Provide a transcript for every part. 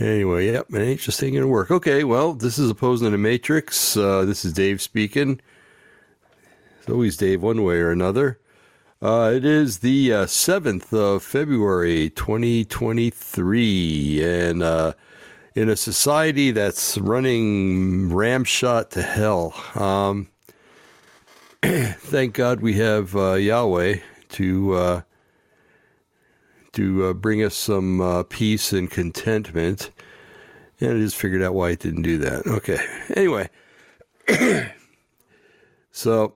Anyway, yep, it ain't just ain't gonna work. Okay, well, this is opposing the Matrix. Uh, this is Dave speaking. It's always Dave, one way or another. Uh, it is the uh, seventh of February, twenty twenty three, and uh, in a society that's running ramshot to hell. Um, thank God we have uh, Yahweh to uh, to uh, bring us some uh, peace and contentment. And I just figured out why it didn't do that. Okay. Anyway, so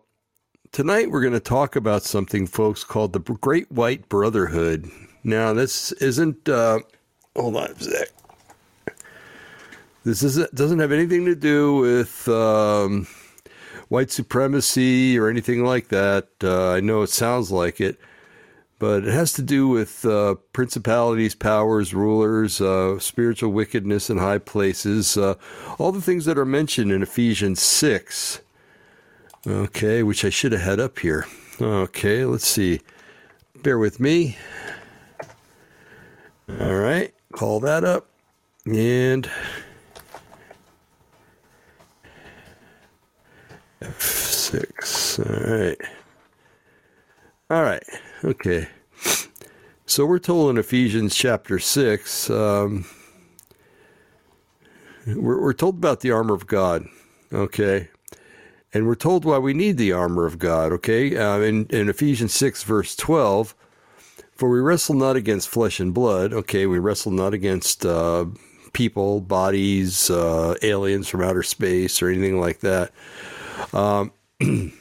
tonight we're going to talk about something, folks, called the Great White Brotherhood. Now, this isn't. Uh, hold on a sec. This isn't, doesn't have anything to do with um, white supremacy or anything like that. Uh, I know it sounds like it but it has to do with uh, principalities, powers, rulers, uh, spiritual wickedness in high places, uh, all the things that are mentioned in Ephesians 6. Okay, which I should have had up here. Okay, let's see. Bear with me. All right, call that up. And F6. All right. All right. Okay. So we're told in Ephesians chapter 6, um, we're, we're told about the armor of God. Okay. And we're told why we need the armor of God. Okay. Uh, in, in Ephesians 6, verse 12, for we wrestle not against flesh and blood. Okay. We wrestle not against uh, people, bodies, uh, aliens from outer space, or anything like that. Um,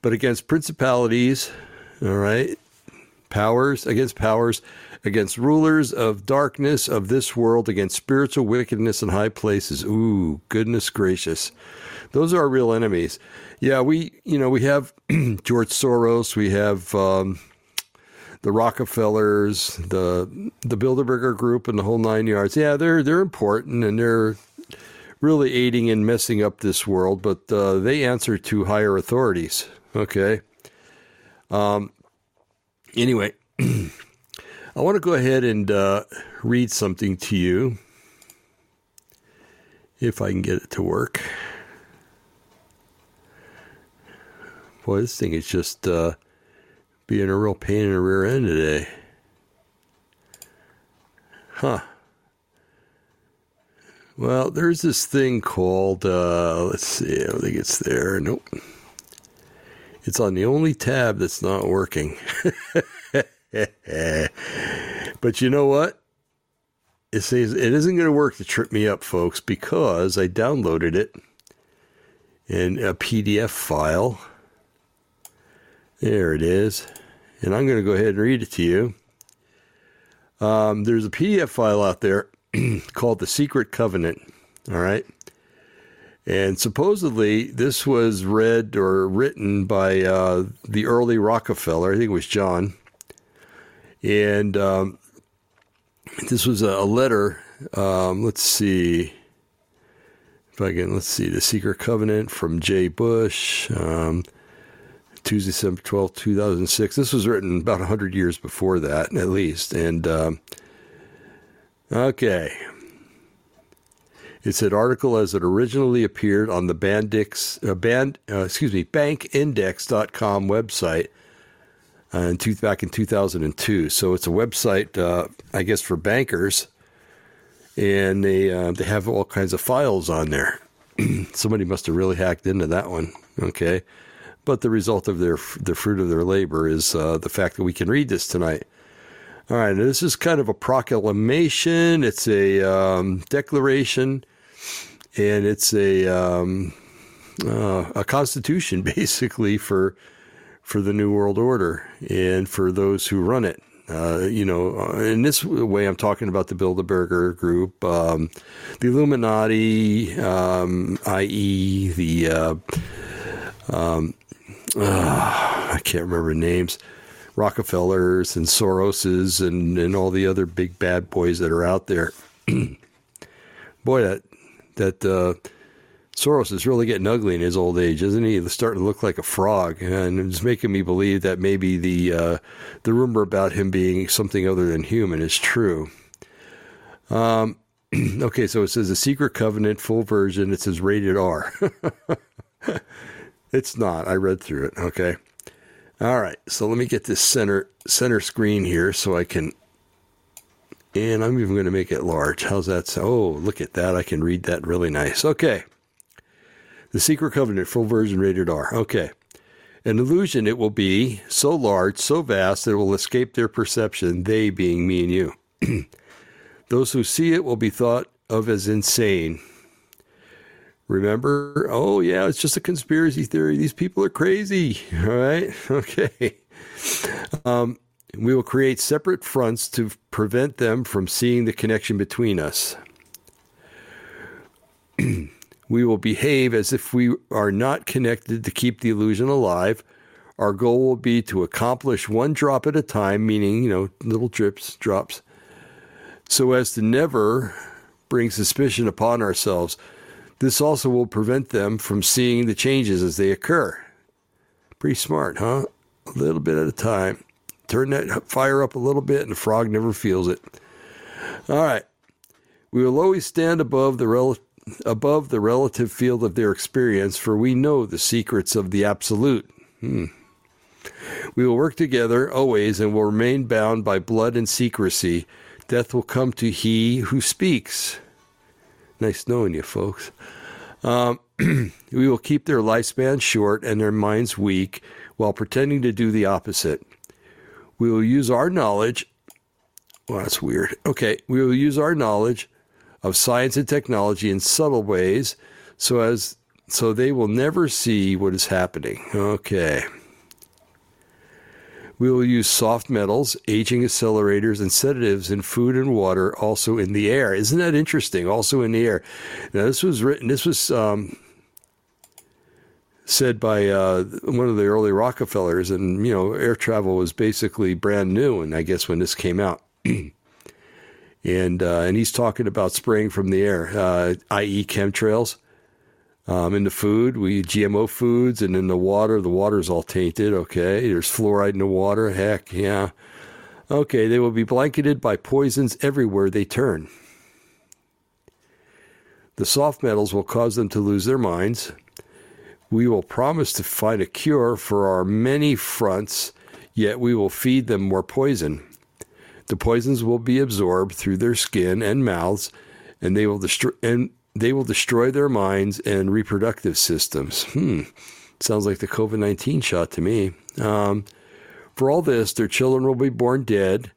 but against principalities, all right, powers, against powers, against rulers of darkness of this world, against spiritual wickedness in high places. Ooh, goodness gracious. Those are our real enemies. Yeah, we, you know, we have George Soros, we have um, the Rockefellers, the the Bilderberger Group, and the whole nine yards. Yeah, they're they're important and they're really aiding in messing up this world, but uh, they answer to higher authorities. Okay. Um, anyway, I want to go ahead and uh, read something to you if I can get it to work. Boy, this thing is just uh, being a real pain in the rear end today. Huh. Well, there's this thing called, uh, let's see, I think it's there. Nope. It's on the only tab that's not working. but you know what? It says it isn't going to work to trip me up, folks, because I downloaded it in a PDF file. There it is. And I'm going to go ahead and read it to you. Um, there's a PDF file out there called The Secret Covenant. All right. And supposedly, this was read or written by uh, the early Rockefeller. I think it was John. And um, this was a, letter. Um, let's see if I can. Let's see the Secret Covenant from Jay Bush. Um, Tuesday, December 12, 2006. This was written about 100 years before that, at least. And, um, okay. It said article as it originally appeared on the Bandix, uh, band, uh, excuse me, bankindex.com website uh, in two, back in 2002. So it's a website, uh, I guess, for bankers, and they uh, they have all kinds of files on there. Somebody must have really hacked into that one. Okay, but the result of their the fruit of their labor is uh, the fact that we can read this tonight. All right, this is kind of a proclamation. It's a um, declaration, and it's a um, uh, a constitution basically for for the new world order and for those who run it. Uh, you know, uh, in this way, I'm talking about the Bilderberger Group, um, the Illuminati, um, i.e., the uh, um, uh, I can't remember names, Rockefellers and Soroses and, and all the other big bad boys that are out there. Boy, that that uh, Soros is really getting ugly in his old age, isn't he? He's starting to look like a frog, and it's making me believe that maybe the uh, the rumor about him being something other than human is true. Um, okay, so it says a secret covenant, full version. It says rated R. it's not. I read through it. Okay. All right. So let me get this center center screen here so I can. And I'm even going to make it large. How's that? Oh, look at that. I can read that really nice. Okay. The Secret Covenant, full version rated R. Okay. An illusion it will be, so large, so vast, that it will escape their perception, they being me and you. Those who see it will be thought of as insane. Remember, oh, yeah, it's just a conspiracy theory. These people are crazy. All right. Okay. Um, we will create separate fronts to prevent them from seeing the connection between us. we will behave as if we are not connected to keep the illusion alive. Our goal will be to accomplish one drop at a time, meaning, you know, little drips, drops, so as to never bring suspicion upon ourselves. This also will prevent them from seeing the changes as they occur. Pretty smart, huh? A little bit at a time. Turn that fire up a little bit, and the frog never feels it. All right. We will always stand above the rel- above the relative field of their experience, for we know the secrets of the absolute. Hmm. We will work together always and will remain bound by blood and secrecy. Death will come to he who speaks. Nice knowing you, folks. Um, we will keep their lifespan short and their minds weak while pretending to do the opposite. We will use our knowledge. Well, that's weird. Okay, we will use our knowledge of science and technology in subtle ways so as so they will never see what is happening. Okay. We will use soft metals, aging accelerators, and sedatives in food and water, also in the air. Isn't that interesting? Also in the air. Now, this was written, this was um, said by uh, one of the early Rockefellers, and, you know, air travel was basically brand new, and I guess when this came out. and uh, and he's talking about spraying from the air, uh, i.e., chemtrails. Um, in the food, we GMO foods, and in the water, the water's all tainted. Okay, there's fluoride in the water. Heck, yeah. Okay, they will be blanketed by poisons everywhere they turn. The soft metals will cause them to lose their minds. We will promise to find a cure for our many fronts, yet we will feed them more poison. The poisons will be absorbed through their skin and mouths, and they will destroy and they will destroy their minds and reproductive systems. Hmm, sounds like the COVID nineteen shot to me. Um, for all this, their children will be born dead,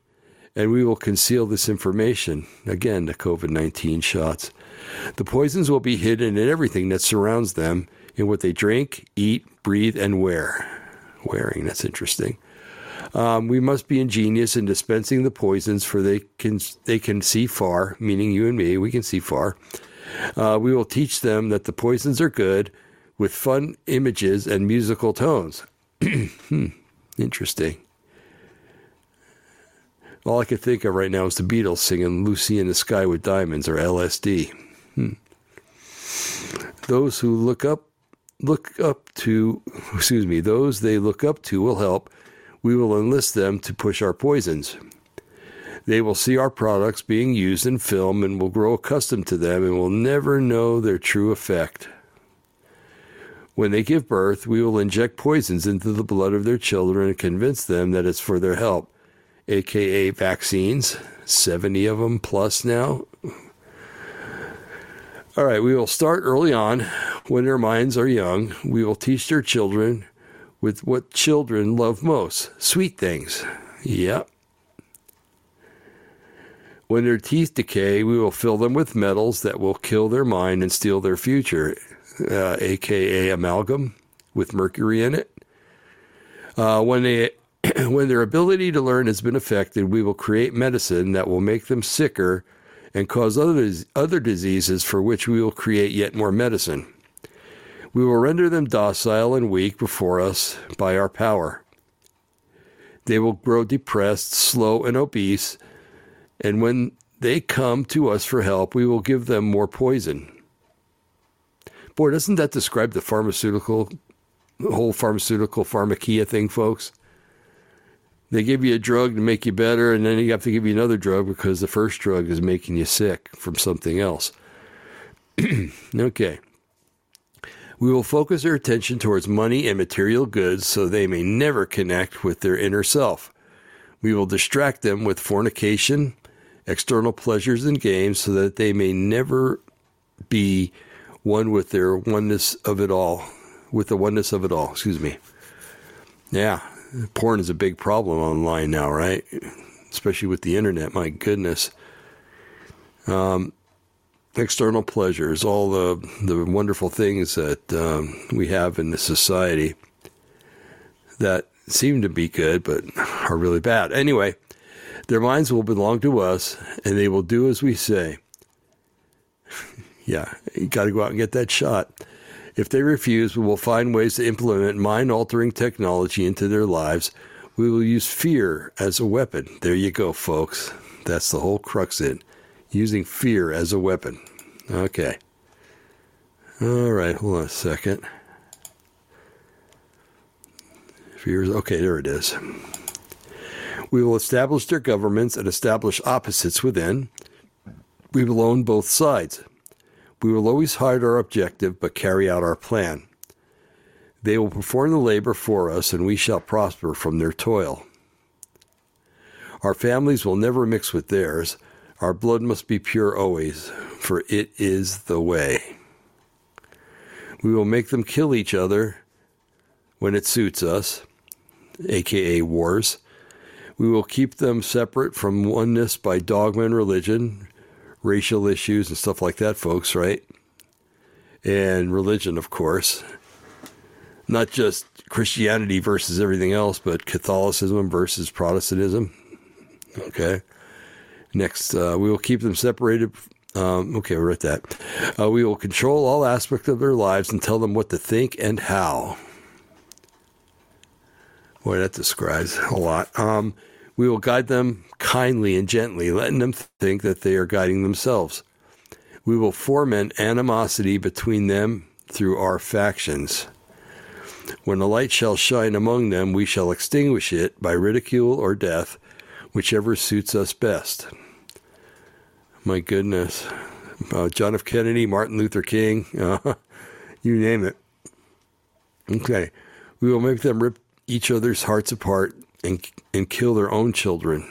and we will conceal this information. Again, the COVID nineteen shots. The poisons will be hidden in everything that surrounds them, in what they drink, eat, breathe, and wear. Wearing, that's interesting. Um, we must be ingenious in dispensing the poisons, for they can they can see far. Meaning you and me, we can see far. Uh, we will teach them that the poisons are good, with fun images and musical tones. hmm, interesting. All I can think of right now is the Beatles singing "Lucy in the Sky with Diamonds" or LSD. Hmm. Those who look up look up to excuse me those they look up to will help we will enlist them to push our poisons. They will see our products being used in film and will grow accustomed to them and will never know their true effect. When they give birth, we will inject poisons into the blood of their children and convince them that it's for their help, aka vaccines, 70 of them plus now. All right, we will start early on when their minds are young. We will teach their children with what children love most sweet things. Yep. When their teeth decay, we will fill them with metals that will kill their mind and steal their future, uh, aka amalgam with mercury in it. Uh, when they when their ability to learn has been affected, we will create medicine that will make them sicker and cause other, other diseases for which we will create yet more medicine. We will render them docile and weak before us by our power. They will grow depressed, slow, and obese, and when they come to us for help, we will give them more poison. Boy, doesn't that describe the pharmaceutical, the whole pharmaceutical pharmakia thing, folks? They give you a drug to make you better, and then you have to give you another drug because the first drug is making you sick from something else. okay. We will focus their attention towards money and material goods so they may never connect with their inner self. We will distract them with fornication, external pleasures, and games so that they may never be one with their oneness of it all, with the oneness of it all. Excuse me. Yeah, porn is a big problem online now, right? Especially with the internet. My goodness. Um, external pleasures, all the the wonderful things that um, we have in the society that seem to be good but are really bad. Anyway, their minds will belong to us, and they will do as we say. yeah, you got to go out and get that shot. If they refuse, we will find ways to implement mind altering technology into their lives. We will use fear as a weapon. There you go, folks. That's the whole crux in using fear as a weapon. Okay. All right, hold on a second. Fears. Okay, there it is. We will establish their governments and establish opposites within. We will own both sides. We will always hide our objective but carry out our plan. They will perform the labor for us, and we shall prosper from their toil. Our families will never mix with theirs. Our blood must be pure always, for it is the way. We will make them kill each other when it suits us, aka wars. We will keep them separate from oneness by dogma and religion, racial issues and stuff like that, folks, right? And religion, of course. Not just Christianity versus everything else, but Catholicism versus Protestantism. Okay. Next, uh, we will keep them separated. Um, okay, we're at that. Uh, we will control all aspects of their lives and tell them what to think and how. Boy, that describes a lot. Um, we will guide them kindly and gently, letting them think that they are guiding themselves. We will foment animosity between them through our factions. When a light shall shine among them, we shall extinguish it by ridicule or death, whichever suits us best. My goodness. Uh, John F. Kennedy, Martin Luther King, uh, you name it. Okay. We will make them rip each other's hearts apart and, and kill their own children.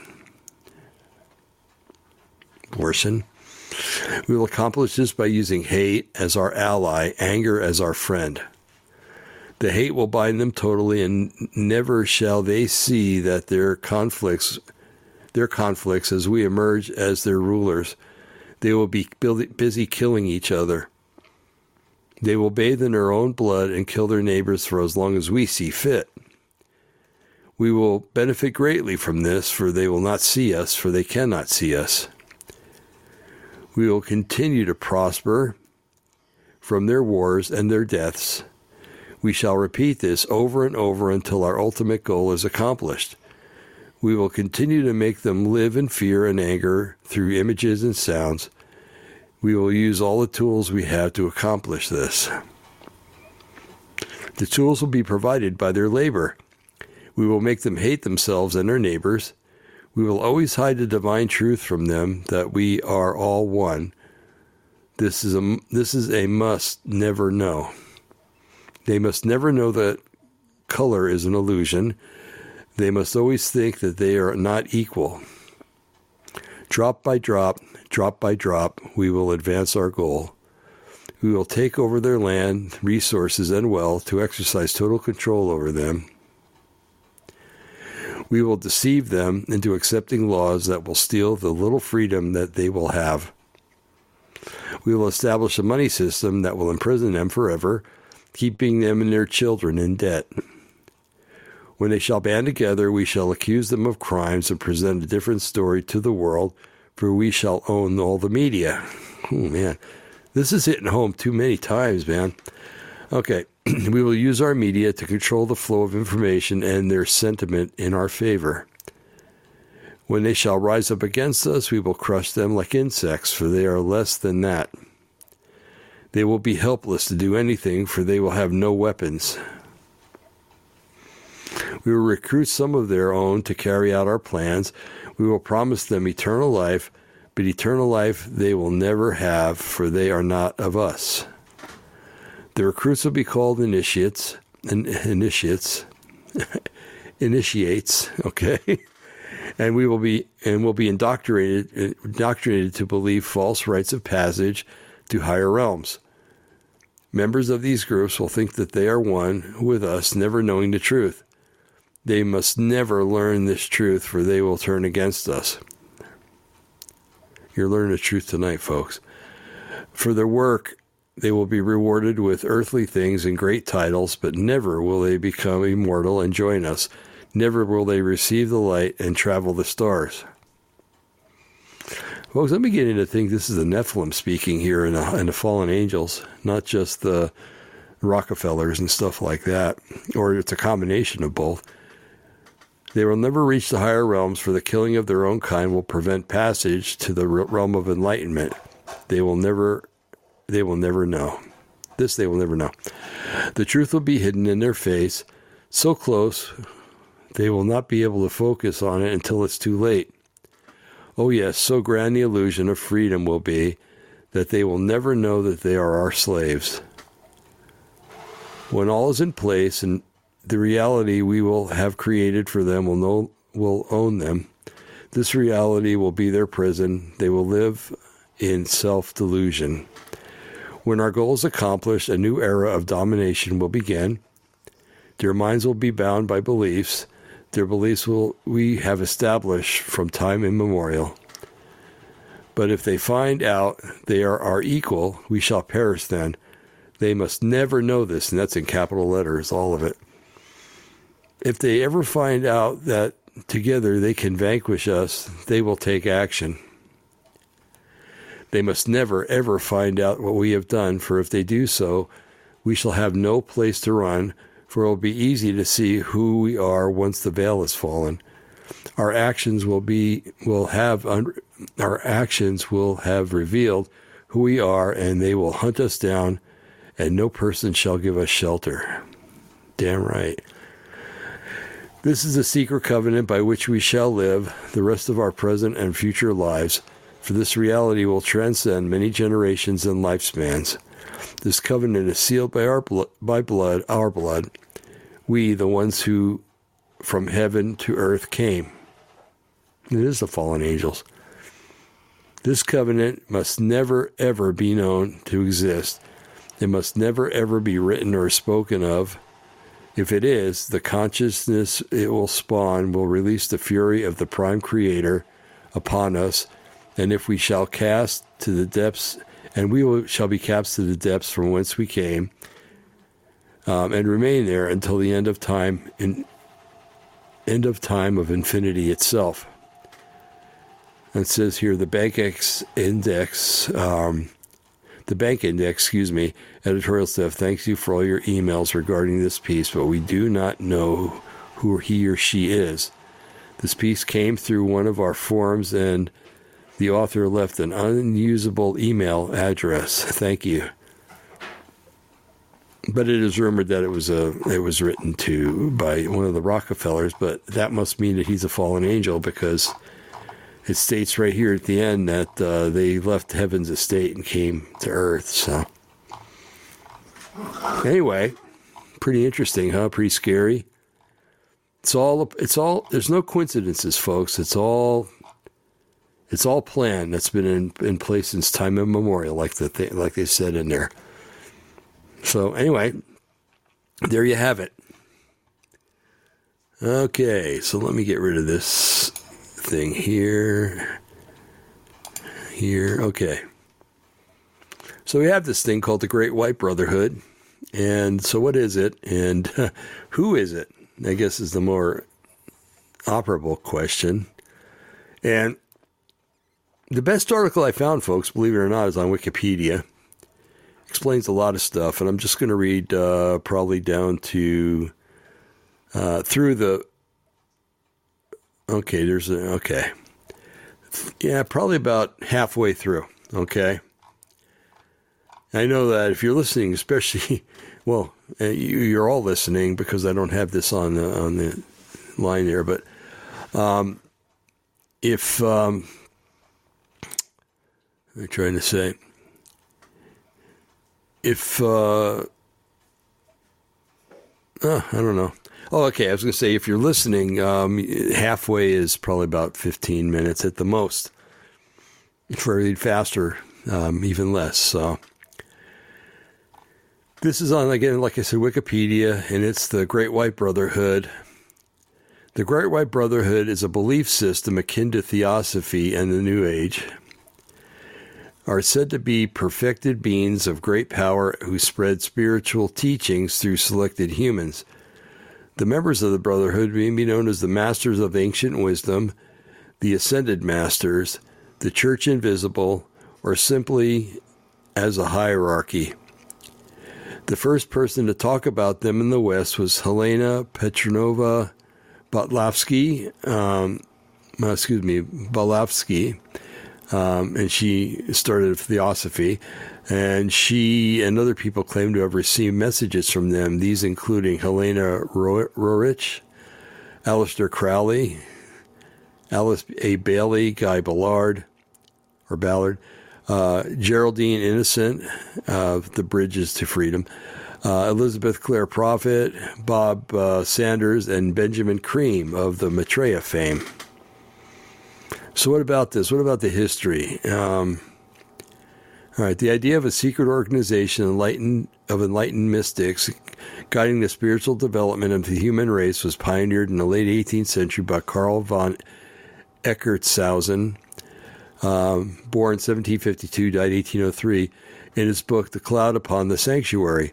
Abortion. We will accomplish this by using hate as our ally, anger as our friend. The hate will bind them totally, and never shall they see that their conflicts, their conflicts, as we emerge as their rulers, they will be busy killing each other. They will bathe in their own blood and kill their neighbors for as long as we see fit. We will benefit greatly from this, for they will not see us, for they cannot see us. We will continue to prosper from their wars and their deaths. We shall repeat this over and over until our ultimate goal is accomplished. We will continue to make them live in fear and anger through images and sounds. We will use all the tools we have to accomplish this. The tools will be provided by their labor. We will make them hate themselves and their neighbors. We will always hide the divine truth from them that we are all one. This is a this is a must never know. They must never know that color is an illusion. They must always think that they are not equal. Drop by drop, drop by drop, we will advance our goal. We will take over their land, resources, and wealth to exercise total control over them. We will deceive them into accepting laws that will steal the little freedom that they will have. We will establish a money system that will imprison them forever, keeping them and their children in debt. When they shall band together, we shall accuse them of crimes and present a different story to the world, for we shall own all the media. Oh, man. This is hitting home too many times, man. Okay. we will use our media to control the flow of information and their sentiment in our favor. When they shall rise up against us, we will crush them like insects, for they are less than that. They will be helpless to do anything, for they will have no weapons. We will recruit some of their own to carry out our plans. We will promise them eternal life, but eternal life they will never have, for they are not of us. The recruits will be called initiates, and initiates, initiates. Okay, and we will be and will be indoctrinated eh, indoctrinated to believe false rites of passage to higher realms. Members of these groups will think that they are one with us, never knowing the truth. They must never learn this truth, for they will turn against us. You're learning the truth tonight, folks. For their work, they will be rewarded with earthly things and great titles, but never will they become immortal and join us. Never will they receive the light and travel the stars. Folks, I'm beginning to think this is the Nephilim speaking here and uh, the, in the fallen angels, not just the Rockefellers and stuff like that, or it's a combination of both. They will never reach the higher realms, for the killing of their own kind will prevent passage to the realm of enlightenment. They will never, they will never know. This they will never know. The truth will be hidden in their face, so close they will not be able to focus on it until it's too late. Oh, yes, so grand the illusion of freedom will be that they will never know that they are our slaves. When all is in place and the reality we will have created for them will know will own them, this reality will be their prison. They will live in self delusion. When our goal is accomplished, a new era of domination will begin. Their minds will be bound by beliefs their beliefs will we have established from time immemorial. But if they find out they are our equal, we shall perish then. They must never know this, and that's in capital letters, all of it. If they ever find out that together they can vanquish us, they will take action. They must never, ever find out what we have done, for if they do so, we shall have no place to run, for it will be easy to see who we are once the veil has fallen. Our actions will be will have our actions will have revealed who we are, and they will hunt us down, and no person shall give us shelter. Damn right. This is the secret covenant by which we shall live the rest of our present and future lives, for this reality will transcend many generations and lifespans. This covenant is sealed by our by blood, our blood, we, the ones who from heaven to earth came. It is the fallen angels. This covenant must never, ever be known to exist. It must never, ever be written or spoken of. If it is, the consciousness it will spawn will release the fury of the prime creator upon us. And if we shall cast to the depths, and we will, shall be cast to the depths from whence we came, um, and remain there until the end of time in end of time of infinity itself. it says here the bank index, um, the bank index, excuse me, editorial staff thanks you for all your emails regarding this piece, but we do not know who he or she is. This piece came through one of our forums and the author left an unusable email address. Thank you but it is rumored that it was a it was written to by one of the Rockefellers, but that must mean that he's a fallen angel because it states right here at the end that uh, they left heaven's estate and came to earth. So anyway, pretty interesting, huh? Pretty scary. It's all it's all there's no coincidences, folks. It's all it's all planned. That's been in, in place since time immemorial, like the th- like they said in there. So, anyway, there you have it. Okay, so let me get rid of this thing here. Here, okay. So we have this thing called the Great White Brotherhood. And so, what is it? And who is it? I guess is the more operable question. And the best article I found, folks, believe it or not, is on Wikipedia explains a lot of stuff, and I'm just going to read uh, probably down to uh, through the. Okay, there's a okay. Yeah, probably about halfway through. Okay. I know that if you're listening, especially, well, uh, you're all listening because I don't have this on the on the line there, but um, if um, I'm trying to say, if uh, uh, I don't know. Oh, okay. I was going to say if you're listening, um, halfway is probably about 15 minutes at the most. If I read faster, um, even less. So this is on again, like I said, Wikipedia, and it's the Great White Brotherhood. The Great White Brotherhood is a belief system akin to Theosophy and the New Age. Are said to be perfected beings of great power who spread spiritual teachings through selected humans. The members of the Brotherhood may be known as the Masters of Ancient Wisdom, the Ascended Masters, the Church Invisible, or simply as a hierarchy. The first person to talk about them in the West was Helena Petrovna Blavatsky, um, excuse me, Blavatsky, um, and she started Theosophy. And she and other people claim to have received messages from them, these including Helena Roerich, Aleister Crowley, Alice A. Bailey, Guy Ballard, or Ballard, uh, Geraldine Innocent of The Bridges to Freedom, uh, Elizabeth Clare Prophet, Bob uh, Sanders, and Benjamin Creme of the Maitreya fame. So, what about this? What about the history? Um, all right, the idea of a secret organization enlightened of enlightened mystics guiding the spiritual development of the human race was pioneered in the late 18th century by Karl von Eckartshausen, um, born 1752, died 1803, in his book *The Cloud Upon the Sanctuary*.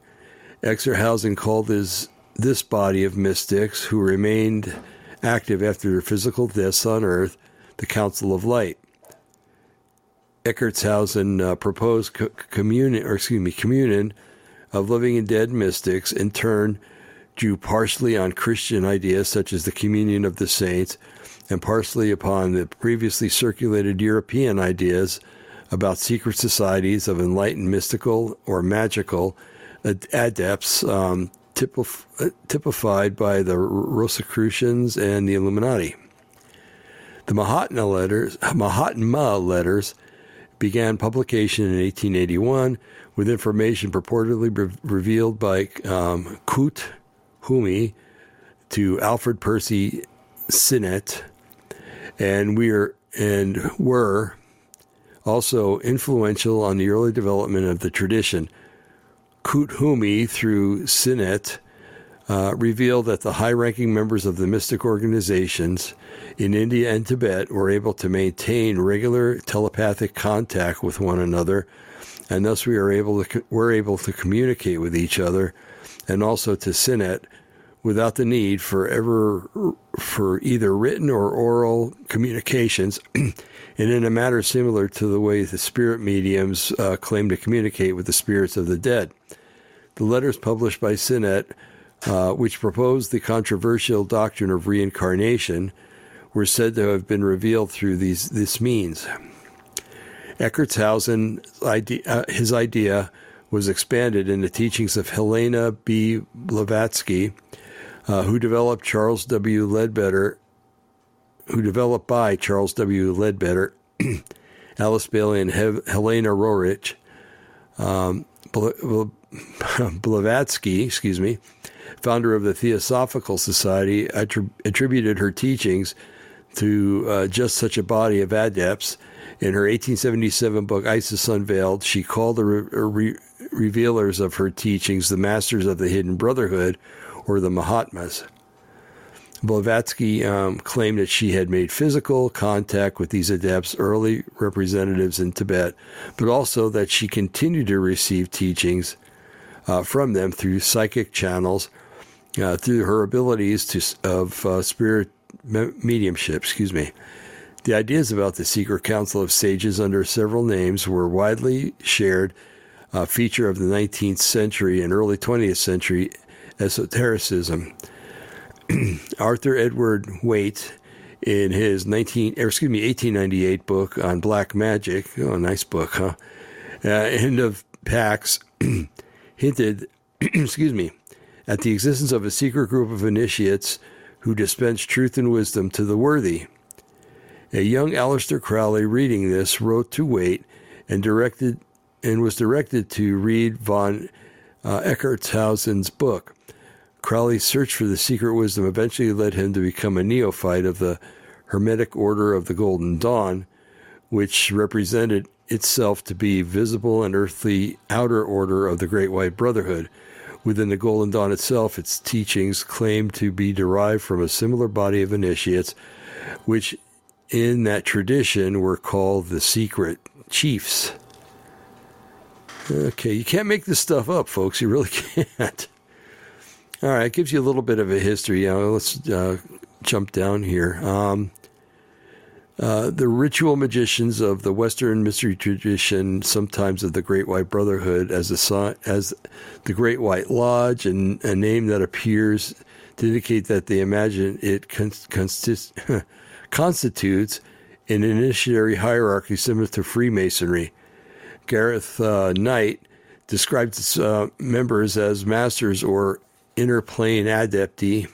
Eckartshausen called his this body of mystics who remained active after their physical deaths on Earth the Council of Light. Eckartshausen uh, proposed co- communion, or excuse me, communion of living and dead mystics. In turn, drew partially on Christian ideas such as the communion of the saints, and partially upon the previously circulated European ideas about secret societies of enlightened mystical or magical adepts, um, typif- uh, typified by the Rosicrucians and the Illuminati. The Mahatma letters, Mahatma letters began publication in 1881 with information purportedly re- revealed by um, Kut Humi to Alfred Percy Sinnett, and we are and were also influential on the early development of the tradition. Kut Humi through Sinnett uh, revealed that the high ranking members of the mystic organizations in India and Tibet were able to maintain regular telepathic contact with one another, and thus we are able to were able to communicate with each other, and also to Sinnett without the need for ever for either written or oral communications, and in a manner similar to the way the spirit mediums uh, claim to communicate with the spirits of the dead. The letters published by Sinnett, uh, which proposed the controversial doctrine of reincarnation, were said to have been revealed through these this means. Eckartshausen, idea, uh, his idea was expanded in the teachings of Helena B. Blavatsky, uh, who developed Charles W. Leadbeater, who developed by Charles W. Leadbeater, Alice Bailey, and he- Helena Roerich. Um, Blavatsky, excuse me, founder of the Theosophical Society, attrib- attributed her teachings to uh, just such a body of adepts. In her 1877 book, Isis Unveiled, she called the re- re- revealers of her teachings the masters of the Hidden Brotherhood, or the Mahatmas. Blavatsky um, claimed that she had made physical contact with these adepts, early representatives in Tibet, but also that she continued to receive teachings uh, from them through psychic channels, uh, through her abilities to, of uh, spirit mediumship, excuse me. The ideas about the secret council of sages under several names were widely shared, a feature of the 19th century and early 20th century esotericism. Arthur Edward Waite, in his 19, excuse me, 1898 book on black magic, oh, nice book, huh? Uh, end of Pacts, hinted, excuse me, at the existence of a secret group of initiates who dispense truth and wisdom to the worthy. A young Aleister Crowley reading this wrote to Waite and directed and was directed to read von uh, book. Crowley's search for the secret wisdom eventually led him to become a neophyte of the Hermetic Order of the Golden Dawn, which represented itself to be visible and earthly outer order of the Great White Brotherhood. Within the Golden Dawn itself, its teachings claim to be derived from a similar body of initiates, which in that tradition were called the secret chiefs. Okay, you can't make this stuff up, folks. You really can't. All right, it gives you a little bit of a history. You know, let's uh, jump down here. Um, uh, the ritual magicians of the Western mystery tradition, sometimes of the Great White Brotherhood, as a as the Great White Lodge, and a name that appears to indicate that they imagine it constitutes an initiatory hierarchy similar to Freemasonry. Gareth uh, Knight describes its uh, members as masters or inner plane adepti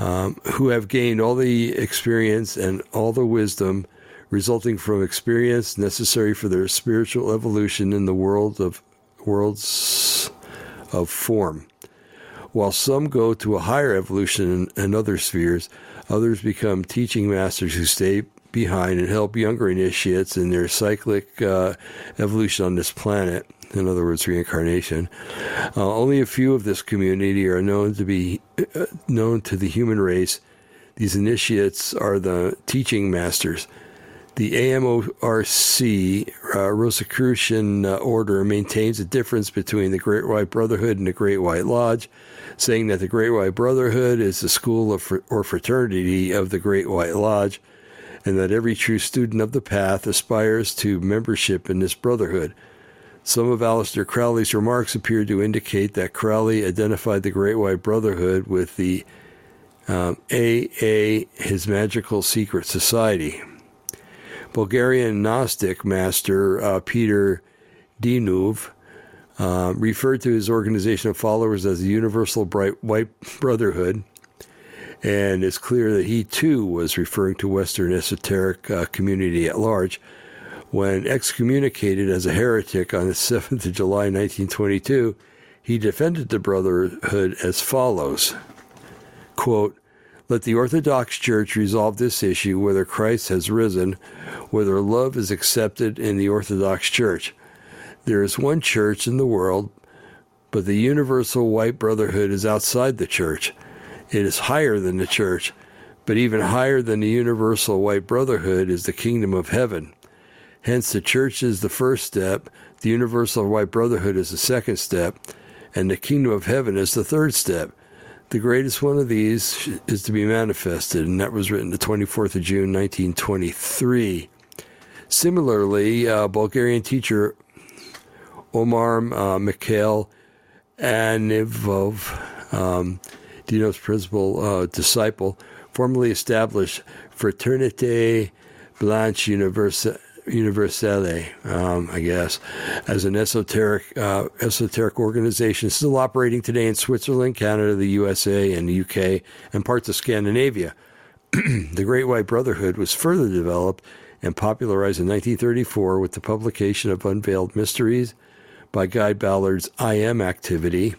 um, who have gained all the experience and all the wisdom resulting from experience necessary for their spiritual evolution in the world of worlds of form. While some go to a higher evolution in, in other spheres, others become teaching masters who stay behind and help younger initiates in their cyclic uh, evolution on this planet in other words, reincarnation. Uh, only a few of this community are known to be uh, known to the human race. These initiates are the teaching masters. The AMORC uh, Rosicrucian uh, order maintains a difference between the Great White Brotherhood and the Great White Lodge, saying that the Great White Brotherhood is the school of or fraternity of the Great White Lodge, and that every true student of the path aspires to membership in this brotherhood. Some of Aleister Crowley's remarks appear to indicate that Crowley identified the Great White Brotherhood with the um, AA, his magical secret society. Bulgarian Gnostic master uh, Peter Deunov uh, referred to his organization of followers as the Universal Bright White Brotherhood, and it's clear that he too was referring to Western esoteric uh, community at large when excommunicated as a heretic on the 7th of July 1922, he defended the Brotherhood as follows quote, Let the Orthodox Church resolve this issue whether Christ has risen, whether love is accepted in the Orthodox Church. There is one church in the world, but the universal white brotherhood is outside the church. It is higher than the church, but even higher than the universal white brotherhood is the kingdom of heaven. Hence, the church is the first step, the universal white brotherhood is the second step, and the kingdom of heaven is the third step. The greatest one of these is to be manifested, and that was written the 24th of June, 1923. Similarly, uh, Bulgarian teacher Omar uh, Mikhail Anivov, um, Dino's principal uh, disciple, formally established Fraternité Blanche Universelle Universelle, um, I guess, as an esoteric uh, esoteric organization still operating today in Switzerland, Canada, the USA, and the UK, and parts of Scandinavia. the Great White Brotherhood was further developed and popularized in 1934 with the publication of Unveiled Mysteries by Guy Ballard's I Am activity.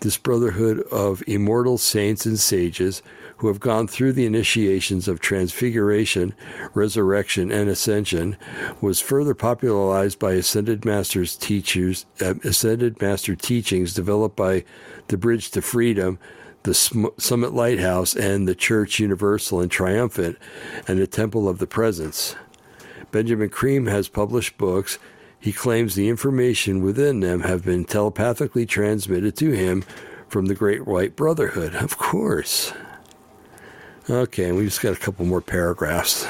This brotherhood of immortal saints and sages who have gone through the initiations of transfiguration, resurrection, and ascension, was further popularized by ascended masters teachers, uh, ascended master teachings developed by the Bridge to Freedom, the Summit Lighthouse, and the Church Universal and Triumphant, and the Temple of the Presence. Benjamin Creme has published books. He claims the information within them have been telepathically transmitted to him from the Great White Brotherhood. Of course. Okay, we just got a couple more paragraphs.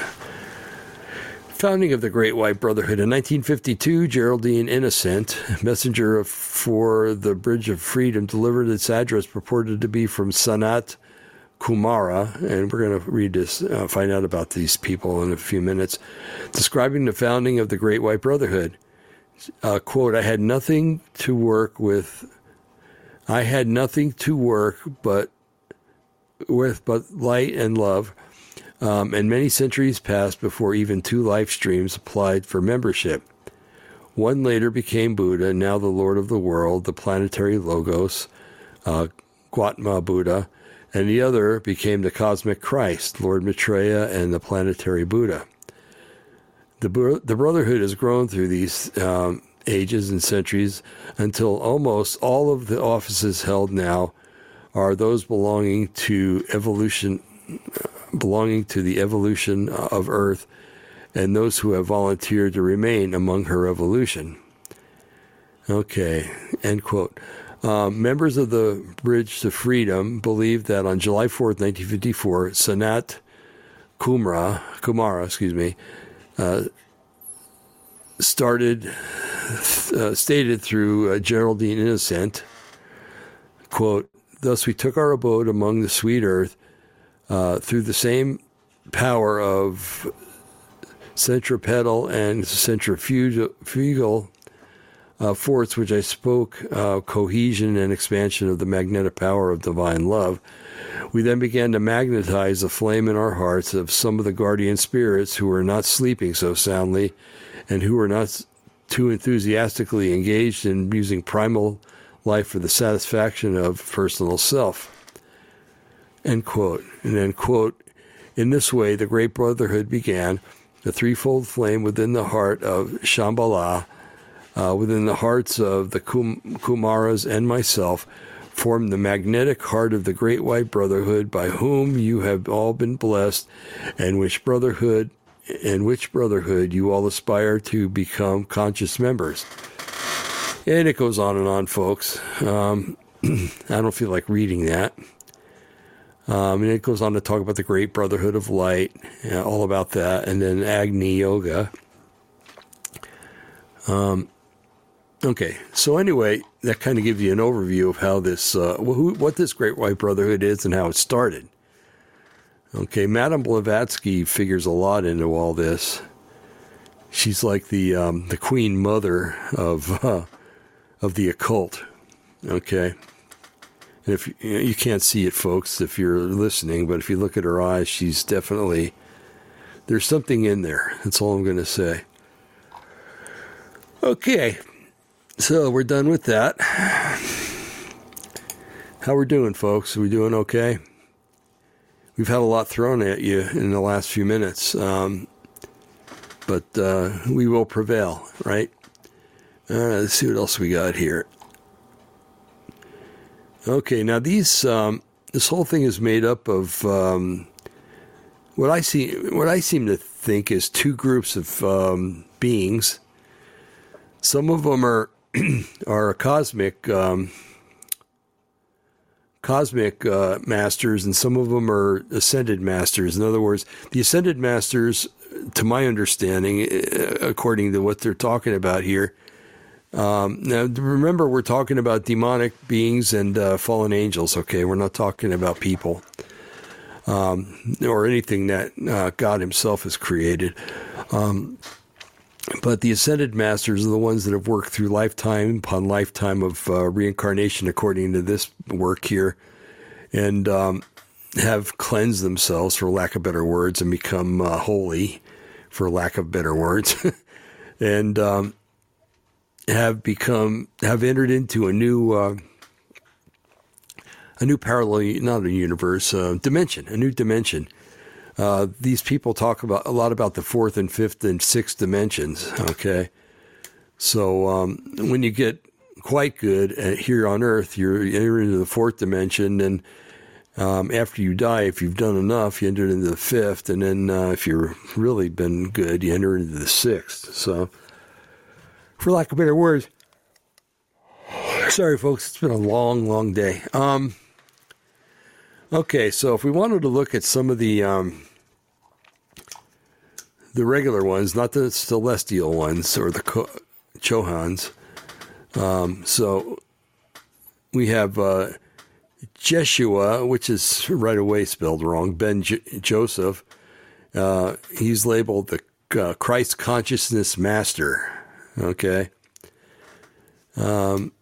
Founding of the Great White Brotherhood in 1952, Geraldine Innocent, messenger for the Bridge of Freedom, delivered its address purported to be from Sanat Kumara, and we're going to read this, uh, find out about these people in a few minutes, describing the founding of the Great White Brotherhood. Uh, quote, I had nothing to work with. I had nothing to work but with but light and love. Um, and many centuries passed before even two life streams applied for membership. One later became Buddha, now the Lord of the world, the planetary Logos, uh, Gautama Buddha, and the other became the cosmic Christ, Lord Maitreya, and the planetary Buddha. The, the Brotherhood has grown through these um, ages and centuries until almost all of the offices held now are those belonging to evolution, belonging to the evolution of Earth, and those who have volunteered to remain among her evolution. Okay, end quote. Um, members of the Bridge to Freedom believe that on July 4th, 1954, Sanat Kumra, Kumara, excuse me, uh, started, uh, stated through uh, Geraldine Innocent, quote, Thus we took our abode among the sweet earth uh, through the same power of centripetal and centrifugal uh, force, which I spoke, uh, cohesion and expansion of the magnetic power of divine love. We then began to magnetize the flame in our hearts of some of the guardian spirits who were not sleeping so soundly and who were not too enthusiastically engaged in using primal life for the satisfaction of personal self. End quote. And then, quote, in this way, the Great Brotherhood began, the threefold flame within the heart of Shambhala uh, within the hearts of the Kum- Kumaras and myself form the magnetic heart of the Great White Brotherhood, by whom you have all been blessed, and which brotherhood and which brotherhood you all aspire to become conscious members. And it goes on and on, folks. Um, I don't feel like reading that. Um, and it goes on to talk about the Great Brotherhood of Light, all about that, and then Agni Yoga. Um, Okay, so anyway, that kind of gives you an overview of how this, uh, who, what this Great White Brotherhood is and how it started. Okay, Madame Blavatsky figures a lot into all this. She's like the um, the queen mother of uh, of the occult. Okay, and if you, can't see it, folks, if you're listening, but if you look at her eyes, she's definitely there's something in there. That's all I'm going to say. Okay, so we're done with that. How we're doing, folks? Are we doing okay? We've had a lot thrown at you in the last few minutes, um, but uh, we will prevail, right? Uh, let's see what else we got here. Okay, now these um, this whole thing is made up of um, what I see. What I seem to think is two groups of um, beings. Some of them are are cosmic um, cosmic uh, masters, and some of them are ascended masters. In other words, the ascended masters, to my understanding, uh, according to what they're talking about here. Um, now, remember, we're talking about demonic beings and uh, fallen angels. Okay, we're not talking about people um, or anything that uh, God Himself has created. Um, but the ascended masters are the ones that have worked through lifetime upon lifetime of uh, reincarnation, according to this work here, and um, have cleansed themselves, for lack of better words, and become uh, holy, for lack of better words, and um, have become have entered into a new. Uh, a new parallel, not a universe, uh, dimension, a new dimension, uh, these people talk about a lot about the fourth and fifth and sixth dimensions. Okay, so um, when you get quite good at, here on Earth, you're, you're into the fourth dimension, and um, after you die, if you've done enough, you enter into the fifth, and then uh, if you've really been good, you enter into the sixth. So, for lack of better words, sorry, folks, it's been a long, long day. Um, Okay, so if we wanted to look at some of the um, the regular ones, not the celestial ones or the Chohans, um, so we have uh, Jeshua, which is right away spelled wrong. Ben J- Joseph, uh, he's labeled the uh, Christ consciousness master. Okay, um,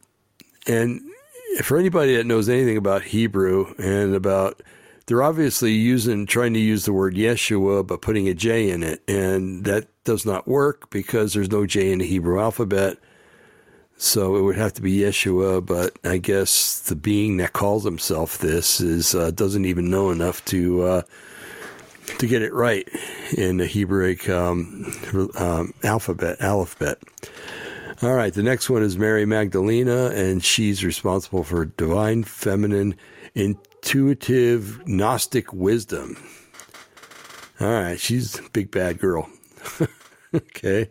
and for anybody that knows anything about Hebrew and about they're obviously using trying to use the word Yeshua but putting a J in it, and that does not work because there's no J in the Hebrew alphabet. So it would have to be Yeshua, but I guess the being that calls himself this is uh, doesn't even know enough to uh, to get it right in the Hebraic um, um, alphabet. Alphabet. All right, the next one is Mary Magdalena, and she's responsible for divine feminine intuitive Gnostic wisdom. All right, she's a big bad girl. okay.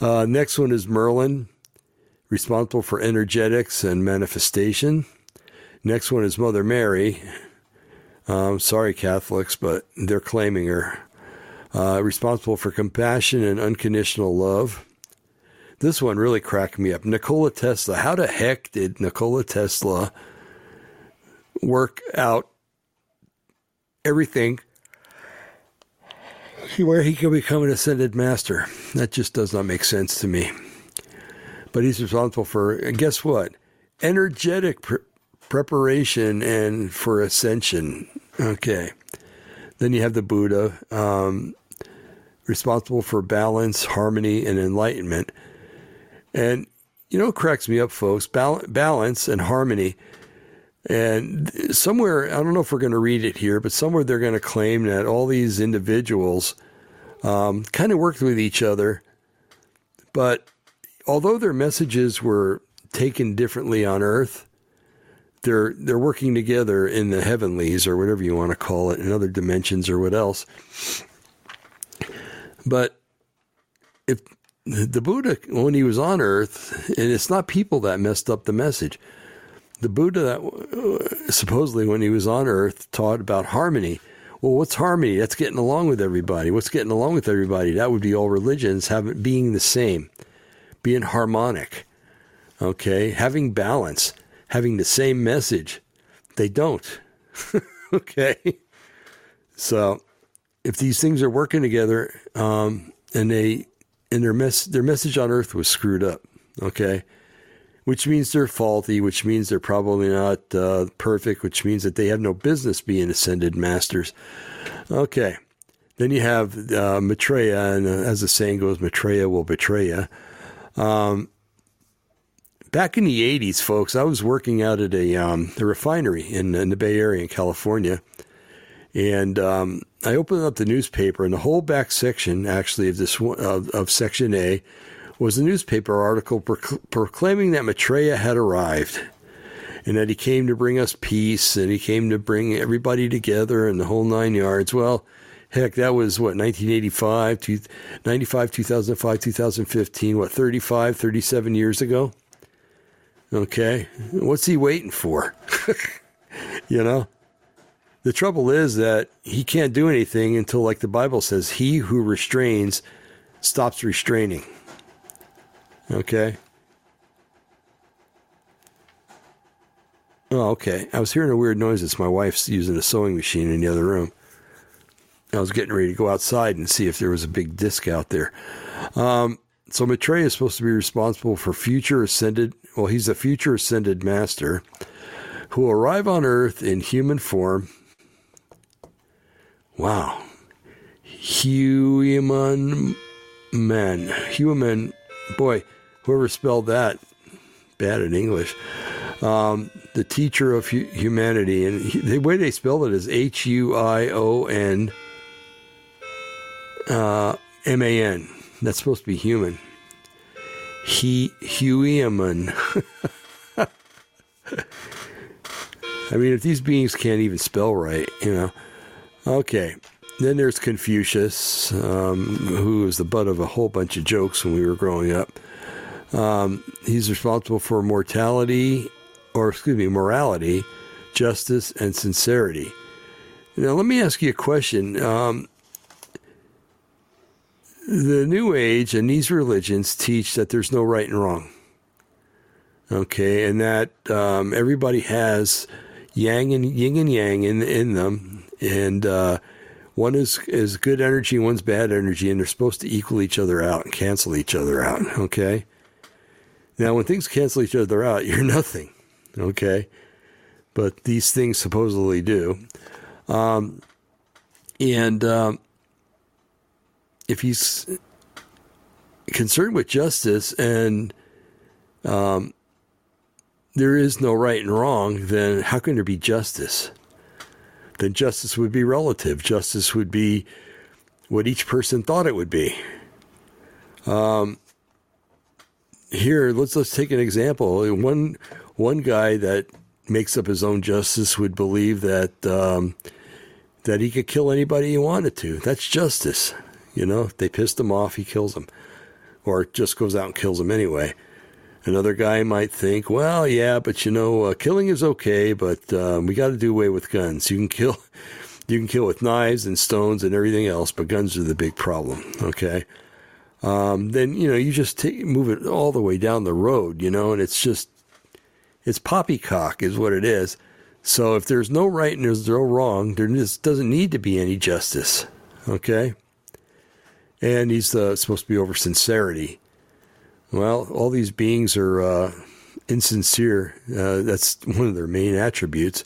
Uh, next one is Merlin, responsible for energetics and manifestation. Next one is Mother Mary. Um, sorry, Catholics, but they're claiming her. Uh, responsible for compassion and unconditional love. This one really cracked me up. Nikola Tesla. How the heck did Nikola Tesla work out everything where he could become an ascended master? That just does not make sense to me. But he's responsible for, and guess what? Energetic preparation and for ascension. Okay. Then you have the Buddha, um, responsible for balance, harmony, and enlightenment. And you know, cracks me up, folks. Bal- balance and harmony. And somewhere, I don't know if we're going to read it here, but somewhere they're going to claim that all these individuals um, kind of worked with each other. But although their messages were taken differently on Earth, they're they're working together in the heavenlies or whatever you want to call it, in other dimensions or what else. But if the Buddha, when he was on Earth, and it's not people that messed up the message. The Buddha, that uh, supposedly when he was on Earth, taught about harmony. Well, what's harmony? That's getting along with everybody. What's getting along with everybody? That would be all religions having being the same, being harmonic. Okay, having balance, having the same message. They don't. okay, so if these things are working together, um, and they and their mess their message on earth was screwed up okay which means they're faulty which means they're probably not uh, perfect which means that they have no business being ascended masters okay then you have uh, Maitreya, and uh, as the saying goes, Maitreya will betray you. Um, back in the 80s, folks, I was working out at a, um, a refinery in, in, the Bay Area in California. And um, I opened up the newspaper, and the whole back section, actually, of this of, of Section A, was a newspaper article proclaiming that Maitreya had arrived, and that he came to bring us peace, and he came to bring everybody together, and the whole nine yards. Well, heck, that was what 1985, 95, 2005, 2015, what 35, 37 years ago. Okay, what's he waiting for? you know. The trouble is that he can't do anything until, like the Bible says, he who restrains stops restraining. Okay? Oh, okay. I was hearing a weird noise. It's my wife's using a sewing machine in the other room. I was getting ready to go outside and see if there was a big disc out there. Um, so Maitreya is supposed to be responsible for future ascended. Well, he's a future ascended master who will arrive on Earth in human form Wow. Human man. Human. Boy, whoever spelled that bad in English. Um, the teacher of hu- humanity. And he, the way they spell it is H U I O N uh, M A N. That's supposed to be human. He Human. I mean, if these beings can't even spell right, you know. Okay. Then there's Confucius, um, who was the butt of a whole bunch of jokes when we were growing up. Um, he's responsible for mortality, or excuse me, morality, justice, and sincerity. Now, let me ask you a question. Um, the New Age and these religions teach that there's no right and wrong. Okay, and that um, everybody has yang and yin and yang in in them, and uh, one is is good energy, one's bad energy, and they're supposed to equal each other out and cancel each other out. Okay. Now, when things cancel each other out, you're nothing. Okay. But these things supposedly do. Um, and um, if he's concerned with justice and um, there is no right and wrong, then how can there be justice? Then justice would be relative. Justice would be what each person thought it would be. Um, here, let's let's take an example. One one guy that makes up his own justice would believe that um, that he could kill anybody he wanted to. That's justice. You know, if they pissed him off, he kills them, or just goes out and kills them anyway. Another guy might think, well, yeah, but you know, uh, killing is okay, but um, we got to do away with guns. You can kill, you can kill with knives and stones and everything else, but guns are the big problem. Okay. Um, then you know you just take, move it all the way down the road, you know, and it's just it's poppycock is what it is. So if there's no right and there's no wrong, there just doesn't need to be any justice. Okay. And he's supposed to be over sincerity. Well, all these beings are uh, insincere. Uh, that's one of their main attributes.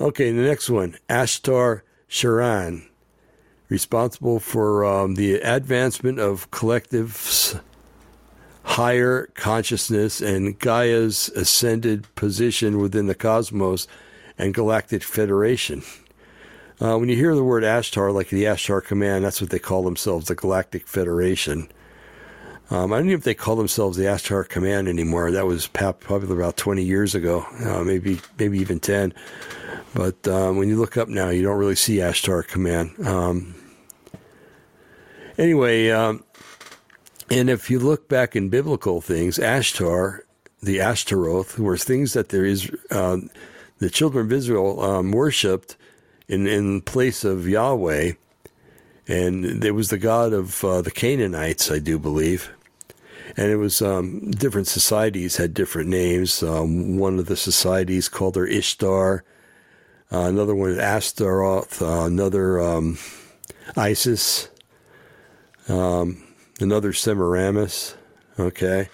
Okay, the next one Ashtar Sheran, responsible for um, the advancement of collectives' higher consciousness and Gaia's ascended position within the cosmos and galactic federation. Uh, when you hear the word Ashtar, like the Ashtar Command, that's what they call themselves, the Galactic Federation. Um, I don't know if they call themselves the Ashtar Command anymore. That was popular about 20 years ago, uh, maybe maybe even 10. But um, when you look up now, you don't really see Ashtar Command. Um, anyway, um, and if you look back in biblical things, Ashtar, the Ashtaroth, were things that there is uh, the children of Israel um, worshipped in in place of Yahweh, and it was the god of uh, the Canaanites, I do believe and it was um, different societies had different names. Um, one of the societies called her Ishtar, uh, another one Astaroth, uh, another um, Isis, um, another Semiramis. Okay,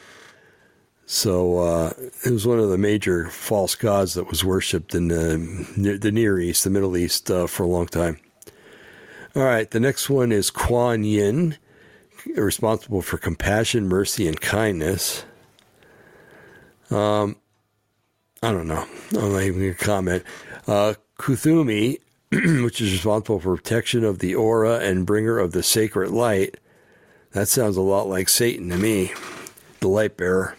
so uh, it was one of the major false gods that was worshipped in the, the Near East, the Middle East, uh, for a long time. All right, the next one is Kuan Yin responsible for compassion, mercy, and kindness. Um, I don't know. I'm not even going to comment. Uh, Kuthumi, which is responsible for protection of the aura and bringer of the sacred light. That sounds a lot like Satan to me, the light bearer.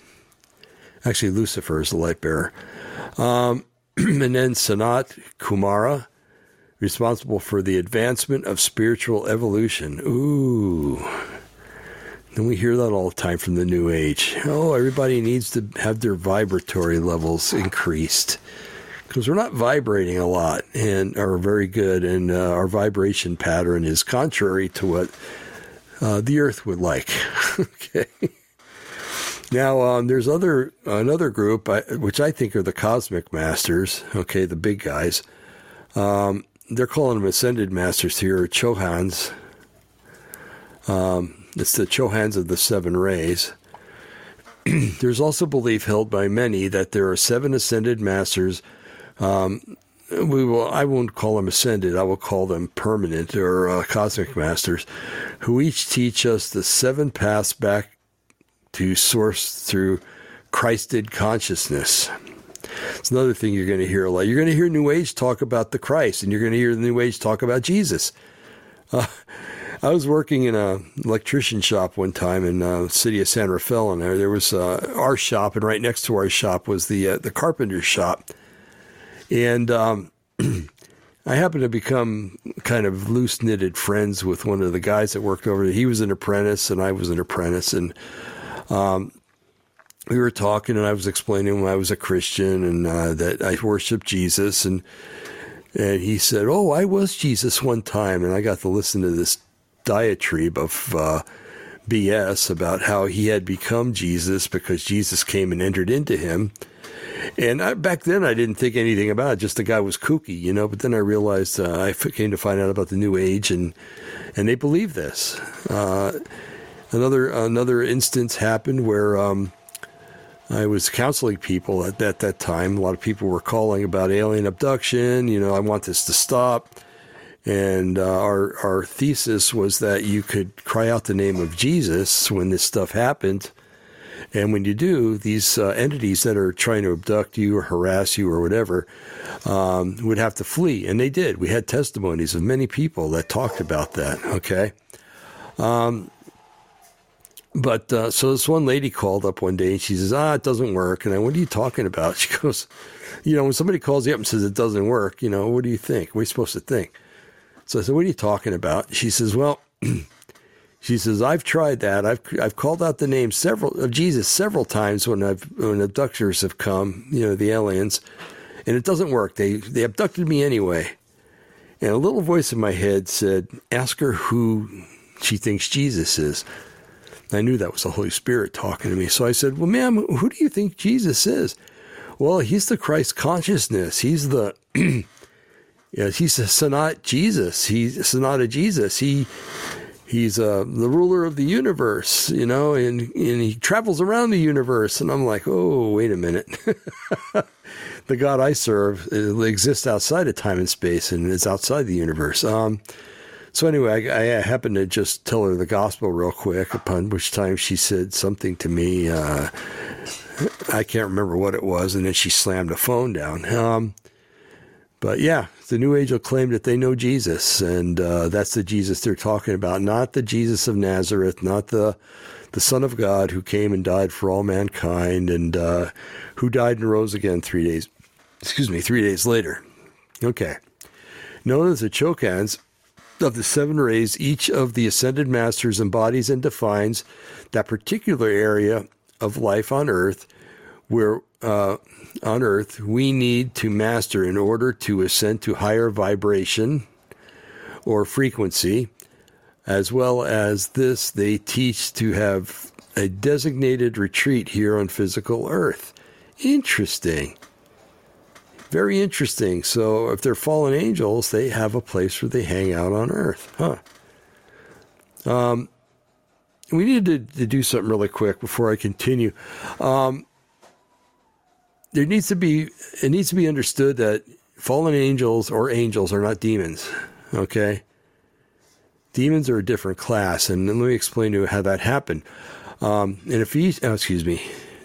Actually, Lucifer is the light bearer. Um, and then Sanat Kumara, responsible for the advancement of spiritual evolution. Ooh. And we hear that all the time from the new age. Oh, everybody needs to have their vibratory levels increased because we're not vibrating a lot and are very good, and uh, our vibration pattern is contrary to what uh, the Earth would like. okay. Now, um, there's other another group which I think are the cosmic masters. Okay, the big guys. Um, they're calling them ascended masters here, Chohans. Um, it's the Chohans of the seven rays. There's also belief held by many that there are seven ascended masters. Um, we will. I won't call them ascended. I will call them permanent or uh, cosmic masters, who each teach us the seven paths back to source through Christed consciousness. It's another thing you're going to hear a lot. You're going to hear New Age talk about the Christ, and you're going to hear the New Age talk about Jesus. Uh, I was working in a electrician shop one time in uh, the city of San Rafael, and there there was uh, our shop, and right next to our shop was the uh, the carpenter shop, and um, I happened to become kind of loose knitted friends with one of the guys that worked over there. He was an apprentice, and I was an apprentice, and um, we were talking, and I was explaining when I was a Christian and uh, that I worship Jesus, and and he said, "Oh, I was Jesus one time," and I got to listen to this diatribe of uh, BS about how he had become Jesus because Jesus came and entered into him. And I, back then, I didn't think anything about it. Just the guy was kooky, you know. But then I realized uh, I came to find out about the New Age, and and they believe this. Uh, another another instance happened where um, I was counseling people at that, that time. A lot of people were calling about alien abduction. You know, I want this to stop. And uh, our our thesis was that you could cry out the name of Jesus when this stuff happened, and when you do, these uh, entities that are trying to abduct you or harass you or whatever um, would have to flee, and they did. We had testimonies of many people that talked about that. Okay. Um, but uh, so this one lady called up one day and she says, "Ah, it doesn't work." And I, "What are you talking about?" She goes, "You know, when somebody calls you up and says it doesn't work, you know, what do you think? What are you supposed to think?" So I said, "What are you talking about?" She says, "Well." She says, "I've tried that. I've I've called out the name several of Jesus several times when I've when abductors have come, you know, the aliens, and it doesn't work. They they abducted me anyway." And a little voice in my head said, "Ask her who she thinks Jesus is." I knew that was the Holy Spirit talking to me. So I said, "Well, ma'am, who do you think Jesus is?" Well, he's the Christ consciousness. He's the yeah, he's a Sanat Jesus. He's Sonata Jesus. He he's uh, the ruler of the universe, you know, and, and he travels around the universe. And I'm like, oh, wait a minute. the God I serve uh, exists outside of time and space and is outside the universe. Um, so anyway, I, I, happened to just tell her the gospel real quick, upon which time she said something to me. Uh, I can't remember what it was, and then she slammed the phone down. Um, but yeah, the New Age will claim that they know Jesus, and uh, that's the Jesus they're talking about, not the Jesus of Nazareth, not the the Son of God who came and died for all mankind, and uh, who died and rose again three days, excuse me, three days later. Okay, known as the Chohans of the seven rays, each of the ascended masters embodies and defines that particular area of life on Earth where uh, on earth we need to master in order to ascend to higher vibration or frequency. As well as this, they teach to have a designated retreat here on physical earth. Interesting. Very interesting. So, if they're fallen angels, they have a place where they hang out on earth. Huh. Um, we need to, to do something really quick before I continue. Um, there needs to be it needs to be understood that fallen angels or angels are not demons. Okay, demons are a different class, and let me explain to you how that happened. Um, in Ephesians, oh, excuse me,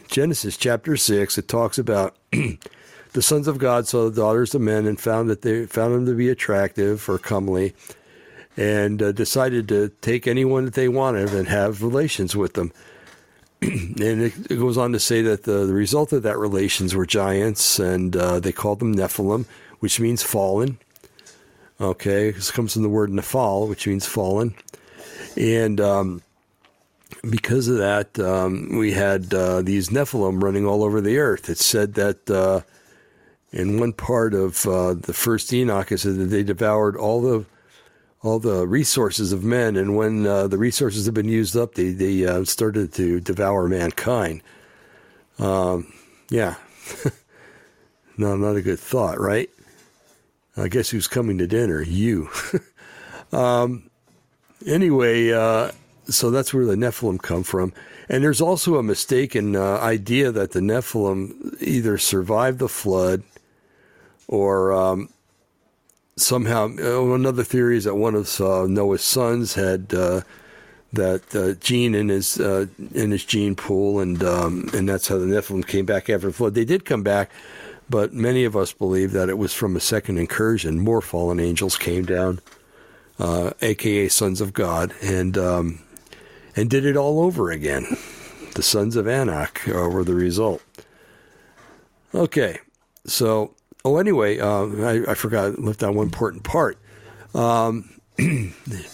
Genesis chapter six, it talks about the sons of God saw the daughters of men and found that they found them to be attractive or comely, and uh, decided to take anyone that they wanted and have relations with them. and it, it, goes on to say that the, the, result of that relations were giants, and uh, they called them Nephilim, which means fallen. Okay, this comes from the word Nephal, which means fallen, and um, because of that, um, we had uh, these Nephilim running all over the earth. It said that uh, in one part of uh, the first Enoch, it said that they devoured all the all the resources of men, and when uh, the resources have been used up, they they uh, started to devour mankind. Um, yeah, no, not a good thought, right? I guess who's coming to dinner? You. um, anyway, uh, so that's where the Nephilim come from, and there's also a mistaken uh, idea that the Nephilim either survived the flood or um, somehow uh, another theory is that one of uh, Noah's sons had uh, that uh, gene in his uh, in his gene pool, and um, and that's how the Nephilim came back after the flood. They did come back, but many of us believe that it was from a second incursion. More fallen angels came down, aka uh, sons of God, and um, and did it all over again. The sons of Anak were the result. Okay, so oh, anyway, uh, I, I, forgot left out one important part. Um,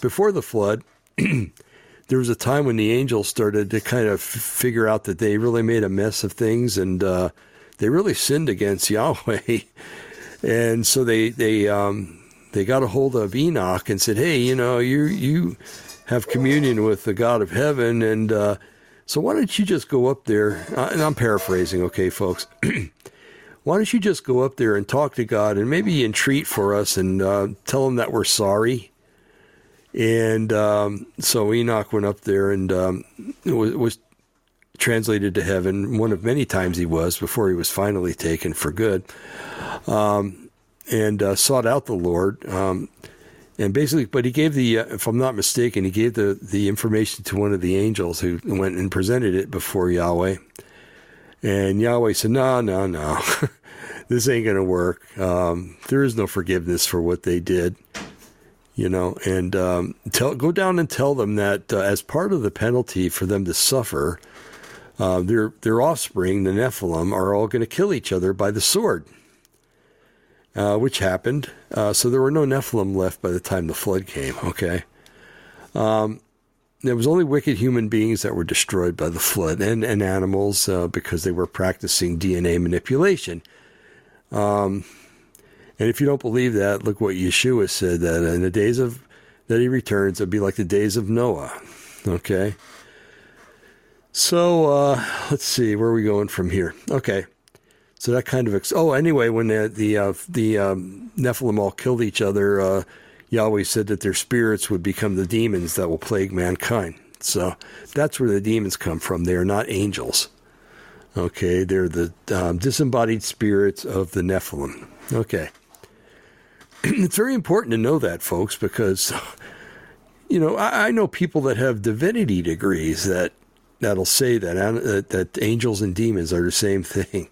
before the flood, there was a time when the angels started to kind of figure out that they really made a mess of things and uh, they really sinned against Yahweh. and so they they um, they got a hold of Enoch and said, "Hey, you know, you you have communion with the God of heaven, and uh, so why don't you just go up there?" Uh, and I'm paraphrasing, okay, folks. why don't you just go up there and talk to God and maybe entreat for us and uh, tell him that we're sorry? And um, so Enoch went up there and um, was, was, translated to heaven, one of many times he was before he was finally taken for good, um, and uh, sought out the Lord. Um, and basically, but he gave the, uh, if I'm not mistaken, he gave the, the information to one of the angels who went and presented it before Yahweh. And Yahweh said, No, no, no, this ain't going to work. Um, there is no forgiveness for what they did you know, and um, tell go down and tell them that uh, as part of the penalty for them to suffer, uh, their their offspring, the Nephilim, are all going to kill each other by the sword, uh, which happened. Uh, so there were no Nephilim left by the time the flood came. Okay, um, there was only wicked human beings that were destroyed by the flood, and and animals uh, because they were practicing DNA manipulation. Um, and if you don't believe that, look what Yeshua said that in the days of that he returns, it'll be like the days of Noah. Okay. So uh, let's see, where are we going from here? Okay. So that kind of ex- oh anyway, when the the uh, the um, Nephilim all killed each other, uh, Yahweh said that their spirits would become the demons that will plague mankind. So that's where the demons come from. They are not angels. Okay, they're the um, disembodied spirits of the Nephilim. Okay. it's very important to know that, folks, because you know I, I, know people that have divinity degrees that that'll say that uh, that angels and demons are the same thing.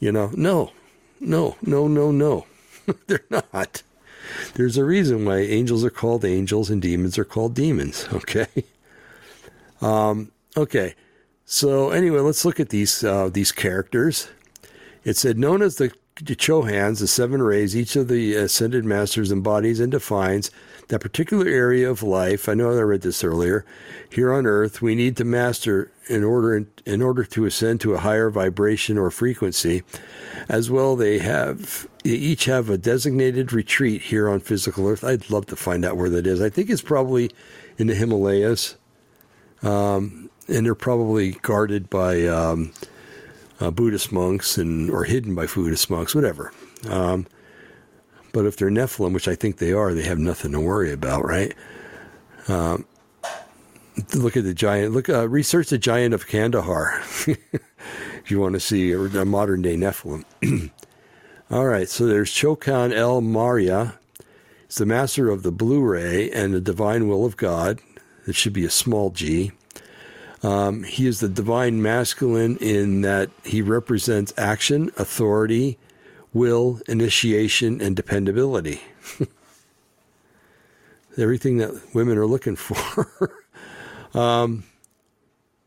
You know, no, no, no, no, no, they're not. There's a reason why angels are called angels and demons are called demons. Okay. Um, okay. So anyway, let's look at these uh, these characters. It said known as the Chohans, the seven rays, each of the ascended masters embodies and defines that particular area of life. I know I read this earlier. Here on Earth, we need to master in order in order to ascend to a higher vibration or frequency. As well, they have they each have a designated retreat here on physical Earth. I'd love to find out where that is. I think it's probably in the Himalayas, um, and they're probably guarded by. Um, uh, Buddhist monks and or hidden by Buddhist monks, whatever. Um, but if they're Nephilim, which I think they are, they have nothing to worry about, right? Um, look at the giant. Look, uh, research the giant of Kandahar if you want to see a modern day Nephilim. All right, so there's Chohan El Morya. He's the master of the Blue Ray and the divine will of God. It should be a small g. Um, he is the divine masculine in that he represents action, authority, will, initiation, and dependability. Everything that women are looking for um,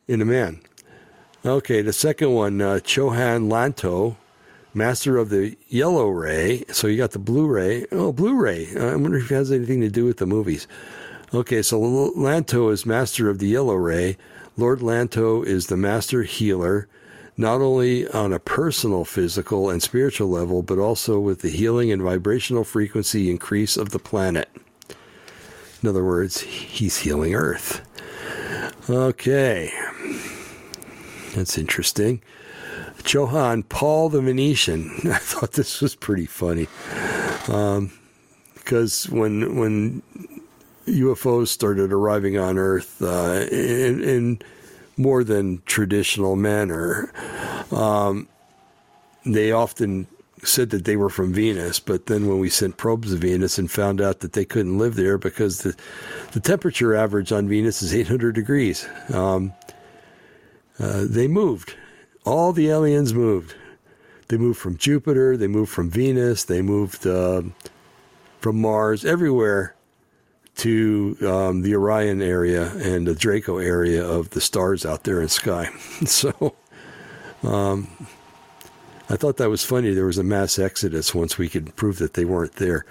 in a man. Okay, the second one, uh, Chohan Lanto, master of the yellow ray. So you got the blue ray. Oh, blue ray. I wonder if it has anything to do with the movies. Okay, so Lanto is master of the yellow ray, Lord Lanto is the master healer, not only on a personal, physical, and spiritual level, but also with the healing and vibrational frequency increase of the planet. In other words, he's healing Earth. Okay. That's interesting. Chohan Paul the Venetian. I thought this was pretty funny. Um, because when when UFOs started arriving on Earth uh, in, in, more than traditional manner. Um, they often said that they were from Venus, but then when we sent probes to Venus and found out that they couldn't live there because the the temperature average on Venus is 800 degrees, um, uh, they moved. All the aliens moved. They moved from Jupiter. They moved from Venus. They moved uh, from Mars. Everywhere to um, the Orion area and the Draco area of the stars out there in sky. so um, I thought that was funny. There was a mass exodus once we could prove that they weren't there.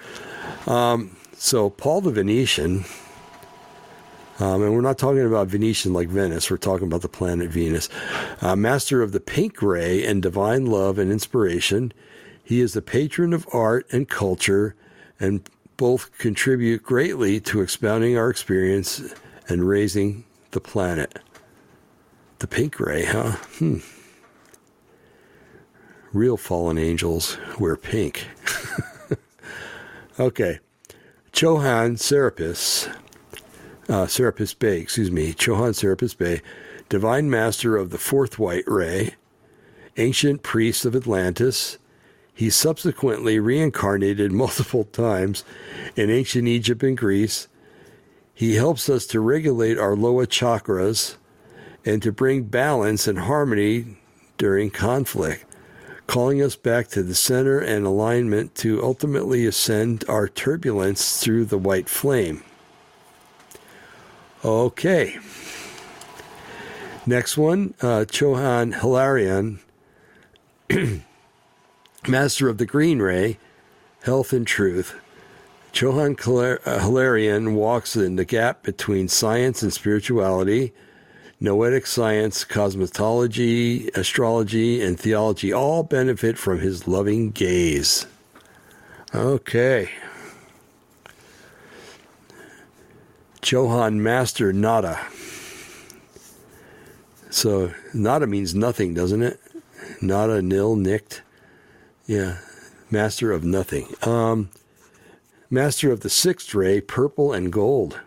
Um, so Paul the Venetian, um, and we're not talking about Venetian like Venice, we're talking about the planet Venus, uh, master of the pink ray and divine love and inspiration. He is the patron of art and culture and both contribute greatly to expounding our experience and raising the planet. The pink ray, huh? Hmm. Real fallen angels wear pink. okay. Chohan Serapis, uh, Serapis Bey, excuse me, Chohan Serapis Bey, Divine Master of the Fourth White Ray, Ancient Priest of Atlantis. He subsequently reincarnated multiple times in ancient Egypt and Greece. He helps us to regulate our lower chakras and to bring balance and harmony during conflict, calling us back to the center and alignment to ultimately ascend our turbulence through the white flame. Okay. Next one, uh, Chohan Hilarion, Master of the Green Ray, Health and Truth. Chohan uh, Hilarion walks in the gap between science and spirituality. Noetic science, cosmetology, astrology, and theology all benefit from his loving gaze. Okay. Chohan Master Nada. So nada means nothing, doesn't it? Nada, nil, nicked. Yeah, master of nothing. Um, master of the sixth ray, purple and gold.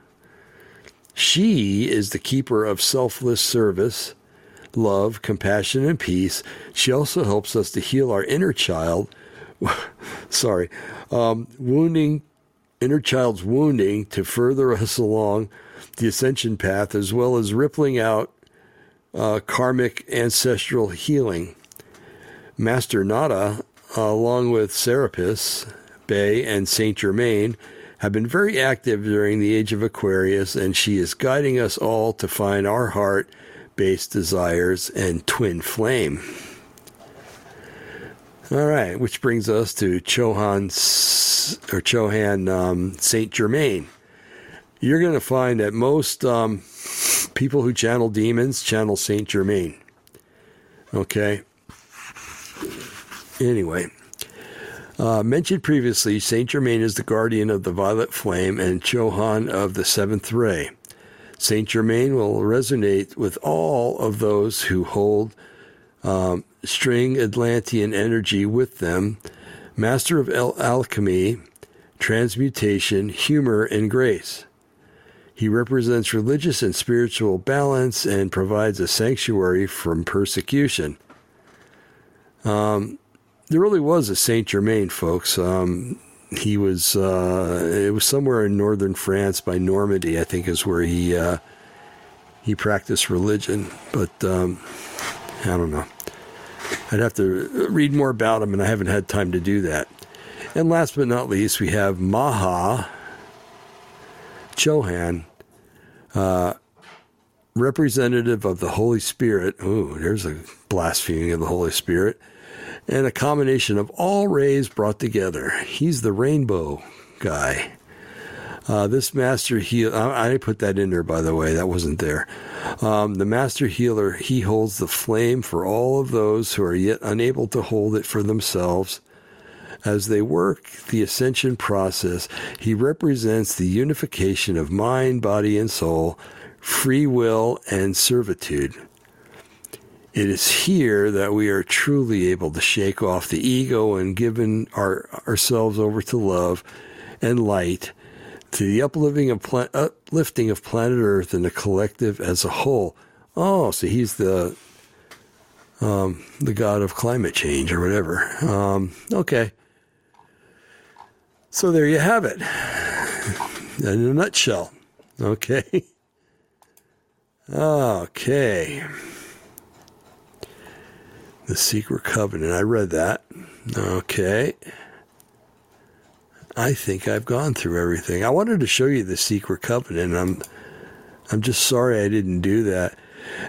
She is the keeper of selfless service, love, compassion, and peace. She also helps us to heal our inner child. sorry, um, wounding, inner child's wounding to further us along the ascension path, as well as rippling out uh, karmic ancestral healing. Master Nada, along with Serapis, Bey, and Saint Germain, have been very active during the age of Aquarius, and she is guiding us all to find our heart based desires and twin flame. All right, which brings us to Chohan or Chohan um, Saint Germain. You're going to find that most um, people who channel demons channel Saint Germain. Okay. Anyway, uh, mentioned previously, Saint Germain is the guardian of the violet flame and Chohan of the seventh ray. Saint Germain will resonate with all of those who hold um, string Atlantean energy with them, master of al- alchemy, transmutation, humor, and grace. He represents religious and spiritual balance and provides a sanctuary from persecution. Um, there really was a Saint Germain, folks. Um, he was uh, it was somewhere in northern France by Normandy, I think, is where he uh, he practiced religion. But um, I don't know. I'd have to read more about him, and I haven't had time to do that. And last but not least, we have Maha Chohan, uh, representative of the Holy Spirit. Oh, there's a blaspheming of the Holy Spirit. And a combination of all rays brought together. He's the rainbow guy. Uh, this master healer, I, I, put that in there by the way, that wasn't there. Um, the master healer, he holds the flame for all of those who are yet unable to hold it for themselves as they work the ascension process, he represents the unification of mind, body, and soul, free will, and servitude. It is here that we are truly able to shake off the ego and given our, ourselves over to love and light, to the uplifting of, uplifting of planet Earth and the collective as a whole. Oh, so he's the um, the god of climate change or whatever. Um, okay. So there you have it. In a nutshell. Okay. Okay. The Secret Covenant. I read that. Okay. I think I've gone through everything. I wanted to show you the Secret Covenant. I'm I'm just sorry I didn't do that.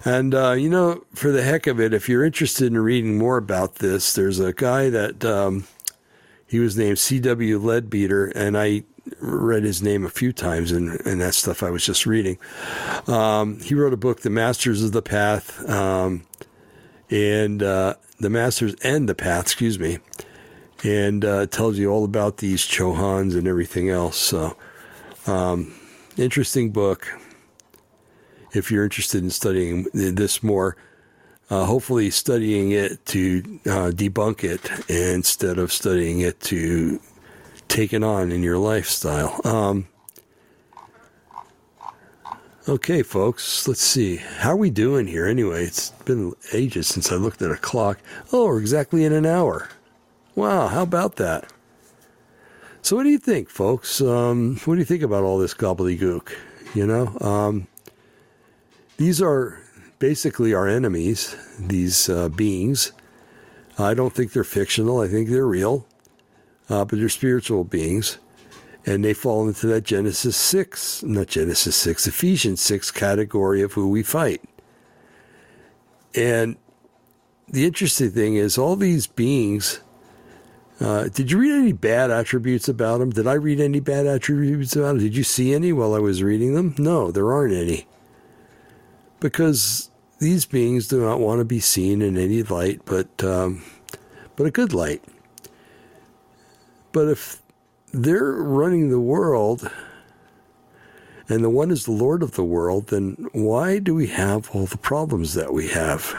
And uh, you know, for the heck of it, if you're interested in reading more about this, there's a guy that um, he was named C.W. Leadbeater, and I read his name a few times in, in that stuff I was just reading. Um, he wrote a book, The Masters of the Path, um, and uh, The Masters and the Path, excuse me, and uh, tells you all about these Chohans and everything else. So, um, interesting book if you're interested in studying this more uh, hopefully studying it to uh, debunk it instead of studying it to take it on in your lifestyle. Um, Okay, folks, let's see. How are we doing here anyway? It's been ages since I looked at a clock. Oh, we're exactly in an hour. Wow, how about that? So, what do you think, folks? Um, what do you think about all this gobbledygook? You know, um, these are basically our enemies, these uh, beings. I don't think they're fictional, I think they're real, uh, but they're spiritual beings and they fall into that Genesis 6, not Genesis 6, Ephesians 6 category of who we fight. And the interesting thing is, all these beings, uh, did you read any bad attributes about them? Did I read any bad attributes about them? Did you see any while I was reading them? No, there aren't any. Because these beings do not want to be seen in any light but, um, but a good light. But if they're running the world and the one is the Lord of the world, then why do we have all the problems that we have?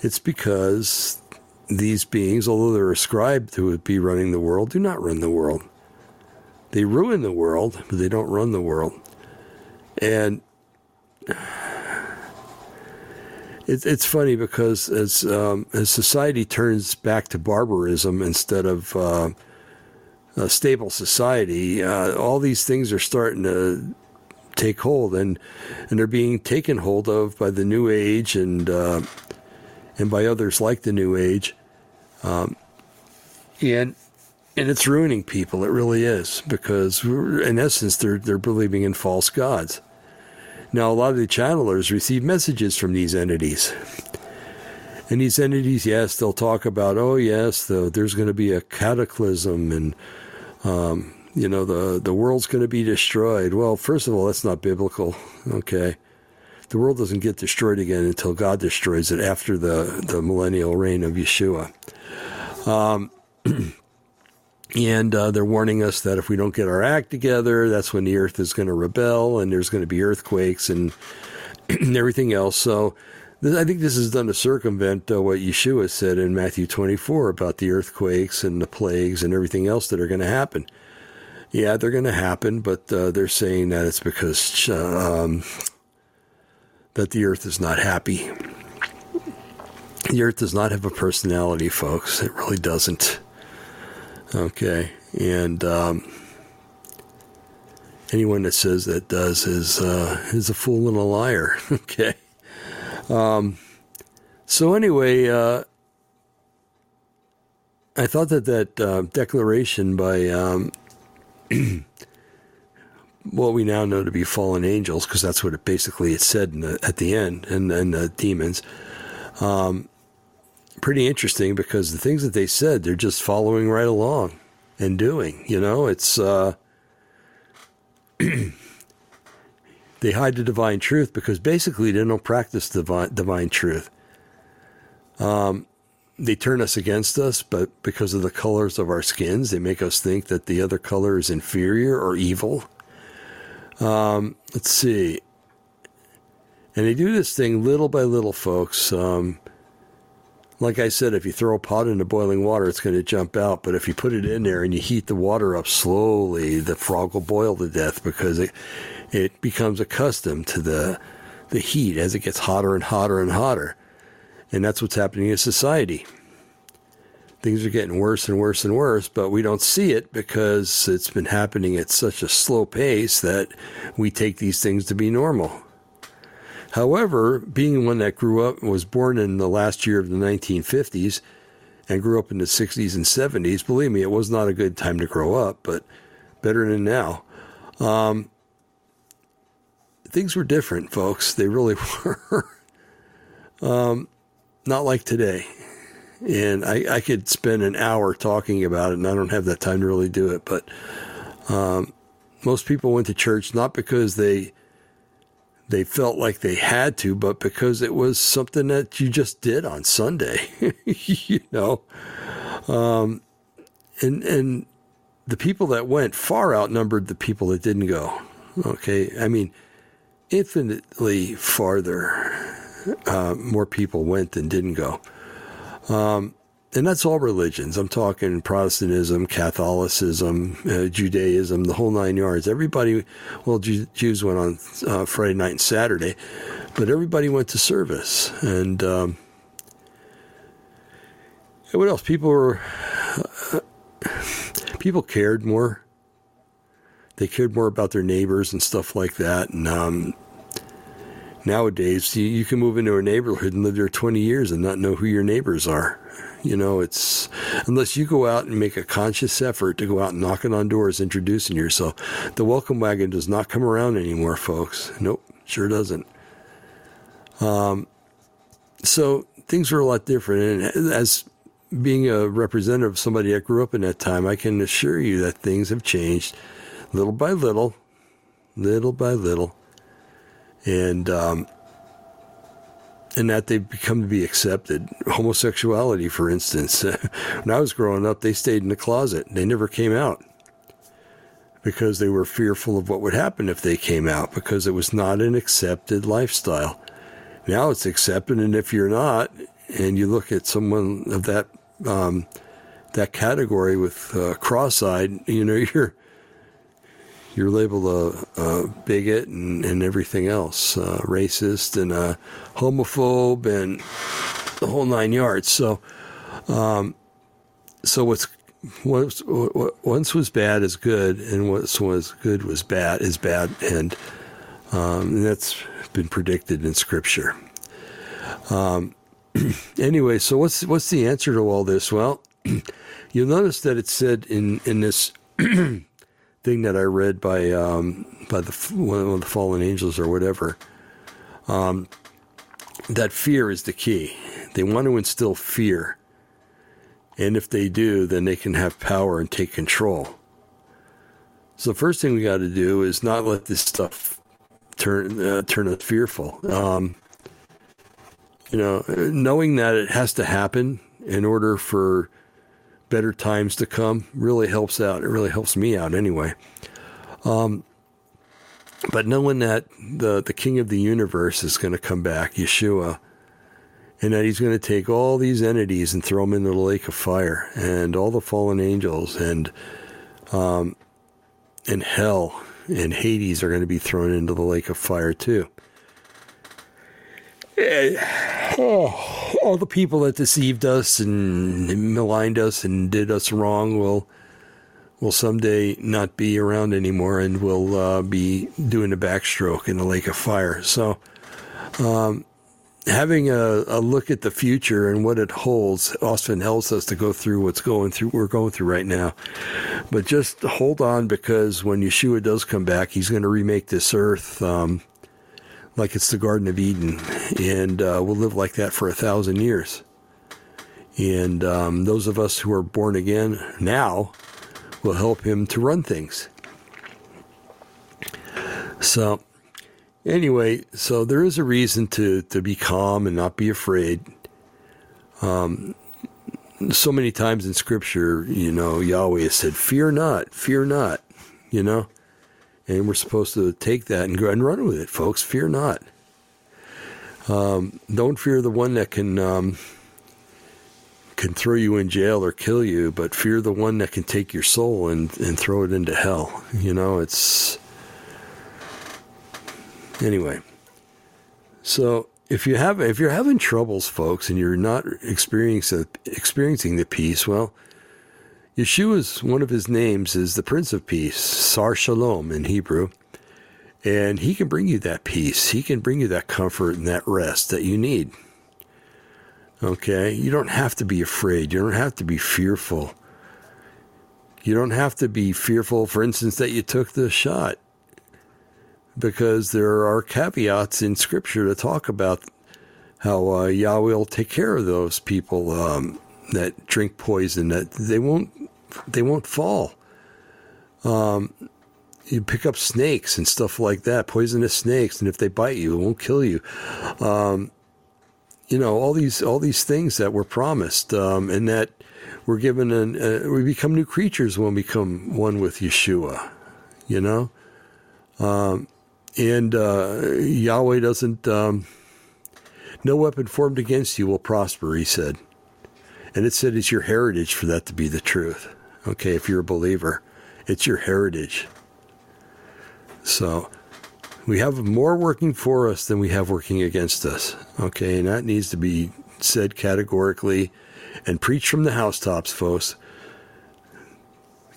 It's because these beings, although they're ascribed to be running the world, do not run the world. They ruin the world, but they don't run the world. And it's it's funny because as um, as society turns back to barbarism instead of uh, a stable society, uh, all these things are starting to take hold, and and they're being taken hold of by the New Age and uh, and by others like the New Age, um, and and it's ruining people. It really is because in essence they're they're believing in false gods. Now a lot of the channelers receive messages from these entities. And these entities, yes, they'll talk about, oh, yes, the, there's going to be a cataclysm and um, you know, the, the world's going to be destroyed. Well, first of all, that's not biblical. Okay. The world doesn't get destroyed again until God destroys it after the, the millennial reign of Yeshua. Um, and uh, they're warning us that if we don't get our act together, that's when the earth is going to rebel and there's going to be earthquakes and everything else. So I think this is done to circumvent uh, what Yeshua said in Matthew 24 about the earthquakes and the plagues and everything else that are going to happen. Yeah, they're going to happen, but uh, they're saying that it's because um, that the earth is not happy. The earth does not have a personality, folks. It really doesn't. Okay, and um, anyone that says that does is uh, is a fool and a liar. okay. Um, so anyway, uh, I thought that that uh, declaration by um, what we now know to be fallen angels, because that's what it basically it said the, at the end, and then the demons. Um, pretty interesting because the things that they said, they're just following right along and doing. You know, it's. They hide the divine truth because basically they don't practice divine, divine truth. Um, they turn us against us, but because of the colors of our skins, they make us think that the other color is inferior or evil. Um, let's see. And they do this thing little by little, folks. Um, like I said, if you throw a pot into boiling water, it's going to jump out. But if you put it in there and you heat the water up slowly, the frog will boil to death because it it becomes accustomed to the the heat as it gets hotter and hotter and hotter. And that's what's happening in society. Things are getting worse and worse and worse, but we don't see it because it's been happening at such a slow pace that we take these things to be normal. However, being one that grew up, and was born in the last year of the 1950s, and grew up in the 60s and 70s, believe me, it was not a good time to grow up, but better than now. Um, things were different, folks. They really were. um, not like today. And I, I, could spend an hour talking about it, and I don't have that time to really do it. But um, most people went to church not because they they felt like they had to, but because it was something that you just did on Sunday. you know, um, and and the people that went far outnumbered the people that didn't go. Okay, I mean infinitely farther. Uh, more people went than didn't go. Um, and that's all religions. I'm talking Protestantism, Catholicism, uh, Judaism, the whole nine yards. Everybody, well, Jews went on uh, Friday night and Saturday, but everybody went to service. And, um, and what else? People were, uh, people cared more. They cared more about their neighbors and stuff like that. And um, nowadays, you, you can move into a neighborhood and live there 20 years and not know who your neighbors are. You know, it's unless you go out and make a conscious effort to go out knocking on doors, introducing yourself. The welcome wagon does not come around anymore, folks. Nope, sure doesn't. Um, so things are a lot different, and as being a representative of somebody that grew up in that time, I can assure you that things have changed little by little, little by little, and um, and that they've become to be accepted. Homosexuality, for instance, when I was growing up, they stayed in the closet; they never came out because they were fearful of what would happen if they came out because it was not an accepted lifestyle. Now it's accepted, and if you're not, and you look at someone of that um, that category with uh, cross-eyed, you know, you're you're labeled a, a bigot and, and, everything else, uh, racist and a homophobe and the whole nine yards. So, um, so what's what, what once was bad is good, and what was good was bad is bad, and, um, and that's been predicted in Scripture. Um, anyway, so what's what's the answer to all this? Well, you'll notice that it said in in this thing that I read by um, by the one of the fallen angels or whatever. Um, that fear is the key. They want to instill fear, and if they do, then they can have power and take control. So the first thing we got to do is not let this stuff turn uh, turn us fearful. Um, you know, knowing that it has to happen in order for better times to come really helps out. It really helps me out anyway. Um, but knowing that the the King of the universe is going to come back, Yeshua, and that he's going to take all these entities and throw them into the lake of fire, and all the fallen angels, and um, and hell and Hades are going to be thrown into the lake of fire too. Oh, all the people that deceived us and maligned us and did us wrong will will someday not be around anymore and will uh, be doing a backstroke in the lake of fire. So, um, having a, a, look at the future and what it holds often helps us to go through what's going through we're going through right now. But just hold on because when Yeshua does come back, he's going to remake this earth. Um, like it's the Garden of Eden, and uh, we'll live like that for a thousand years. And um, those of us who are born again now will help him to run things. So, anyway, so there is a reason to, to be calm and not be afraid. Um, so many times in Scripture, you know, Yahweh said, Fear not, fear not, you know. And we're supposed to take that and go ahead and run with it, folks. Fear not. Um, don't fear the one that can um, can throw you in jail or kill you, but fear the one that can take your soul and, and throw it into hell. You know, it's anyway. So if you have if you're having troubles, folks, and you're not experiencing experiencing the peace, well, Yeshua's one of his names is the Prince of Peace, Sar Shalom in Hebrew. And he can bring you that peace. He can bring you that comfort and that rest that you need. Okay? You don't have to be afraid. You don't have to be fearful. You don't have to be fearful, for instance, that you took the shot. Because there are caveats in Scripture to talk about how uh, Yahweh will take care of those people um, that drink poison, that they won't they won't fall. Um, you pick up snakes and stuff like that, poisonous snakes, and if they bite you, it won't kill you. Um, you know all these all these things that were promised, um, and that we're given an uh, we become new creatures when we become one with Yeshua. You know, um, and uh, Yahweh doesn't. Um, no weapon formed against you will prosper, he said And it said it's your heritage for that to be the truth. Okay, if you're a believer, it's your heritage. So we have more working for us than we have working against us. Okay, and that needs to be said categorically and preached from the housetops, folks.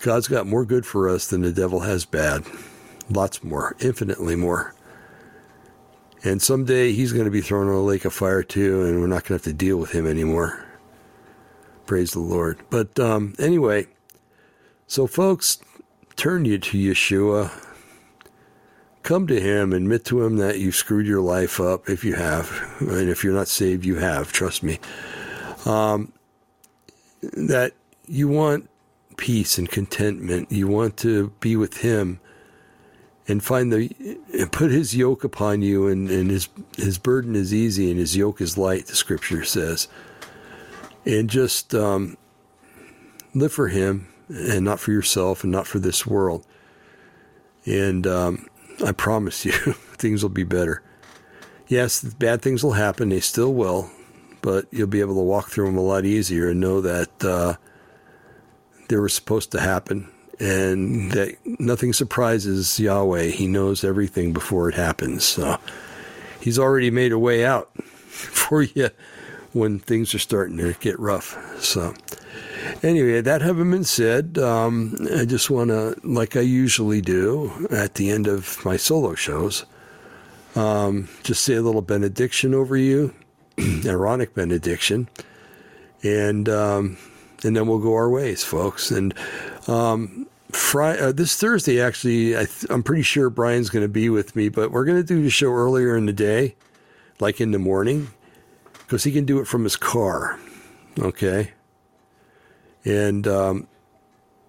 God's got more good for us than the devil has bad. Lots more, infinitely more. And someday he's going to be thrown in a lake of fire too, and we're not going to have to deal with him anymore. Praise the Lord. But um, anyway, so folks, turn you to Yeshua. Come to him, admit to him that you've screwed your life up if you have. And if you're not saved, you have, trust me. Um, that you want peace and contentment. You want to be with him and find the and put his yoke upon you and, and his his burden is easy and his yoke is light the scripture says and just um, live for him and not for yourself and not for this world and um, i promise you things will be better yes bad things will happen they still will but you'll be able to walk through them a lot easier and know that uh, they were supposed to happen and that nothing surprises Yahweh. He knows everything before it happens. So he's already made a way out for you when things are starting to get rough. So anyway, that having been said, um, I just want to, like I usually do at the end of my solo shows, um, just say a little benediction over you, Aaronic benediction, and um, and then we'll go our ways, folks. And um, Friday, uh, this Thursday, actually, I am pretty sure Brian's going to be with me, but we're going to do the show earlier in the day, like in the morning, because he can do it from his car. Okay. And um,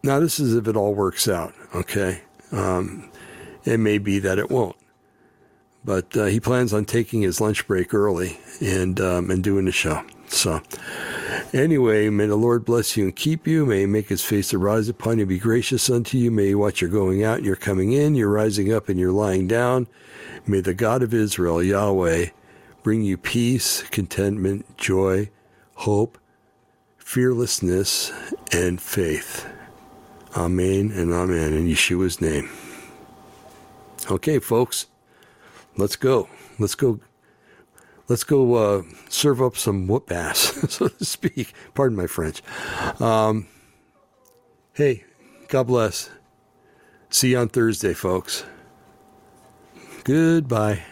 now, this is if it all works out. Okay. Um, it may be that it won't. But uh, he plans on taking his lunch break early and um, and doing the show. So, Anyway, may the Lord bless you and keep you. May he make his face to rise upon you, be gracious unto you. May he watch your going out and your coming in, your rising up and your lying down. May the God of Israel, Yahweh, bring you peace, contentment, joy, hope, fearlessness, and faith. Amen and amen in Yeshua's name. Okay, folks, let's go. Let's go let's go uh, serve up some whoop ass, so to speak. Pardon my French. Um, hey, God bless. See you on Thursday, folks. Goodbye.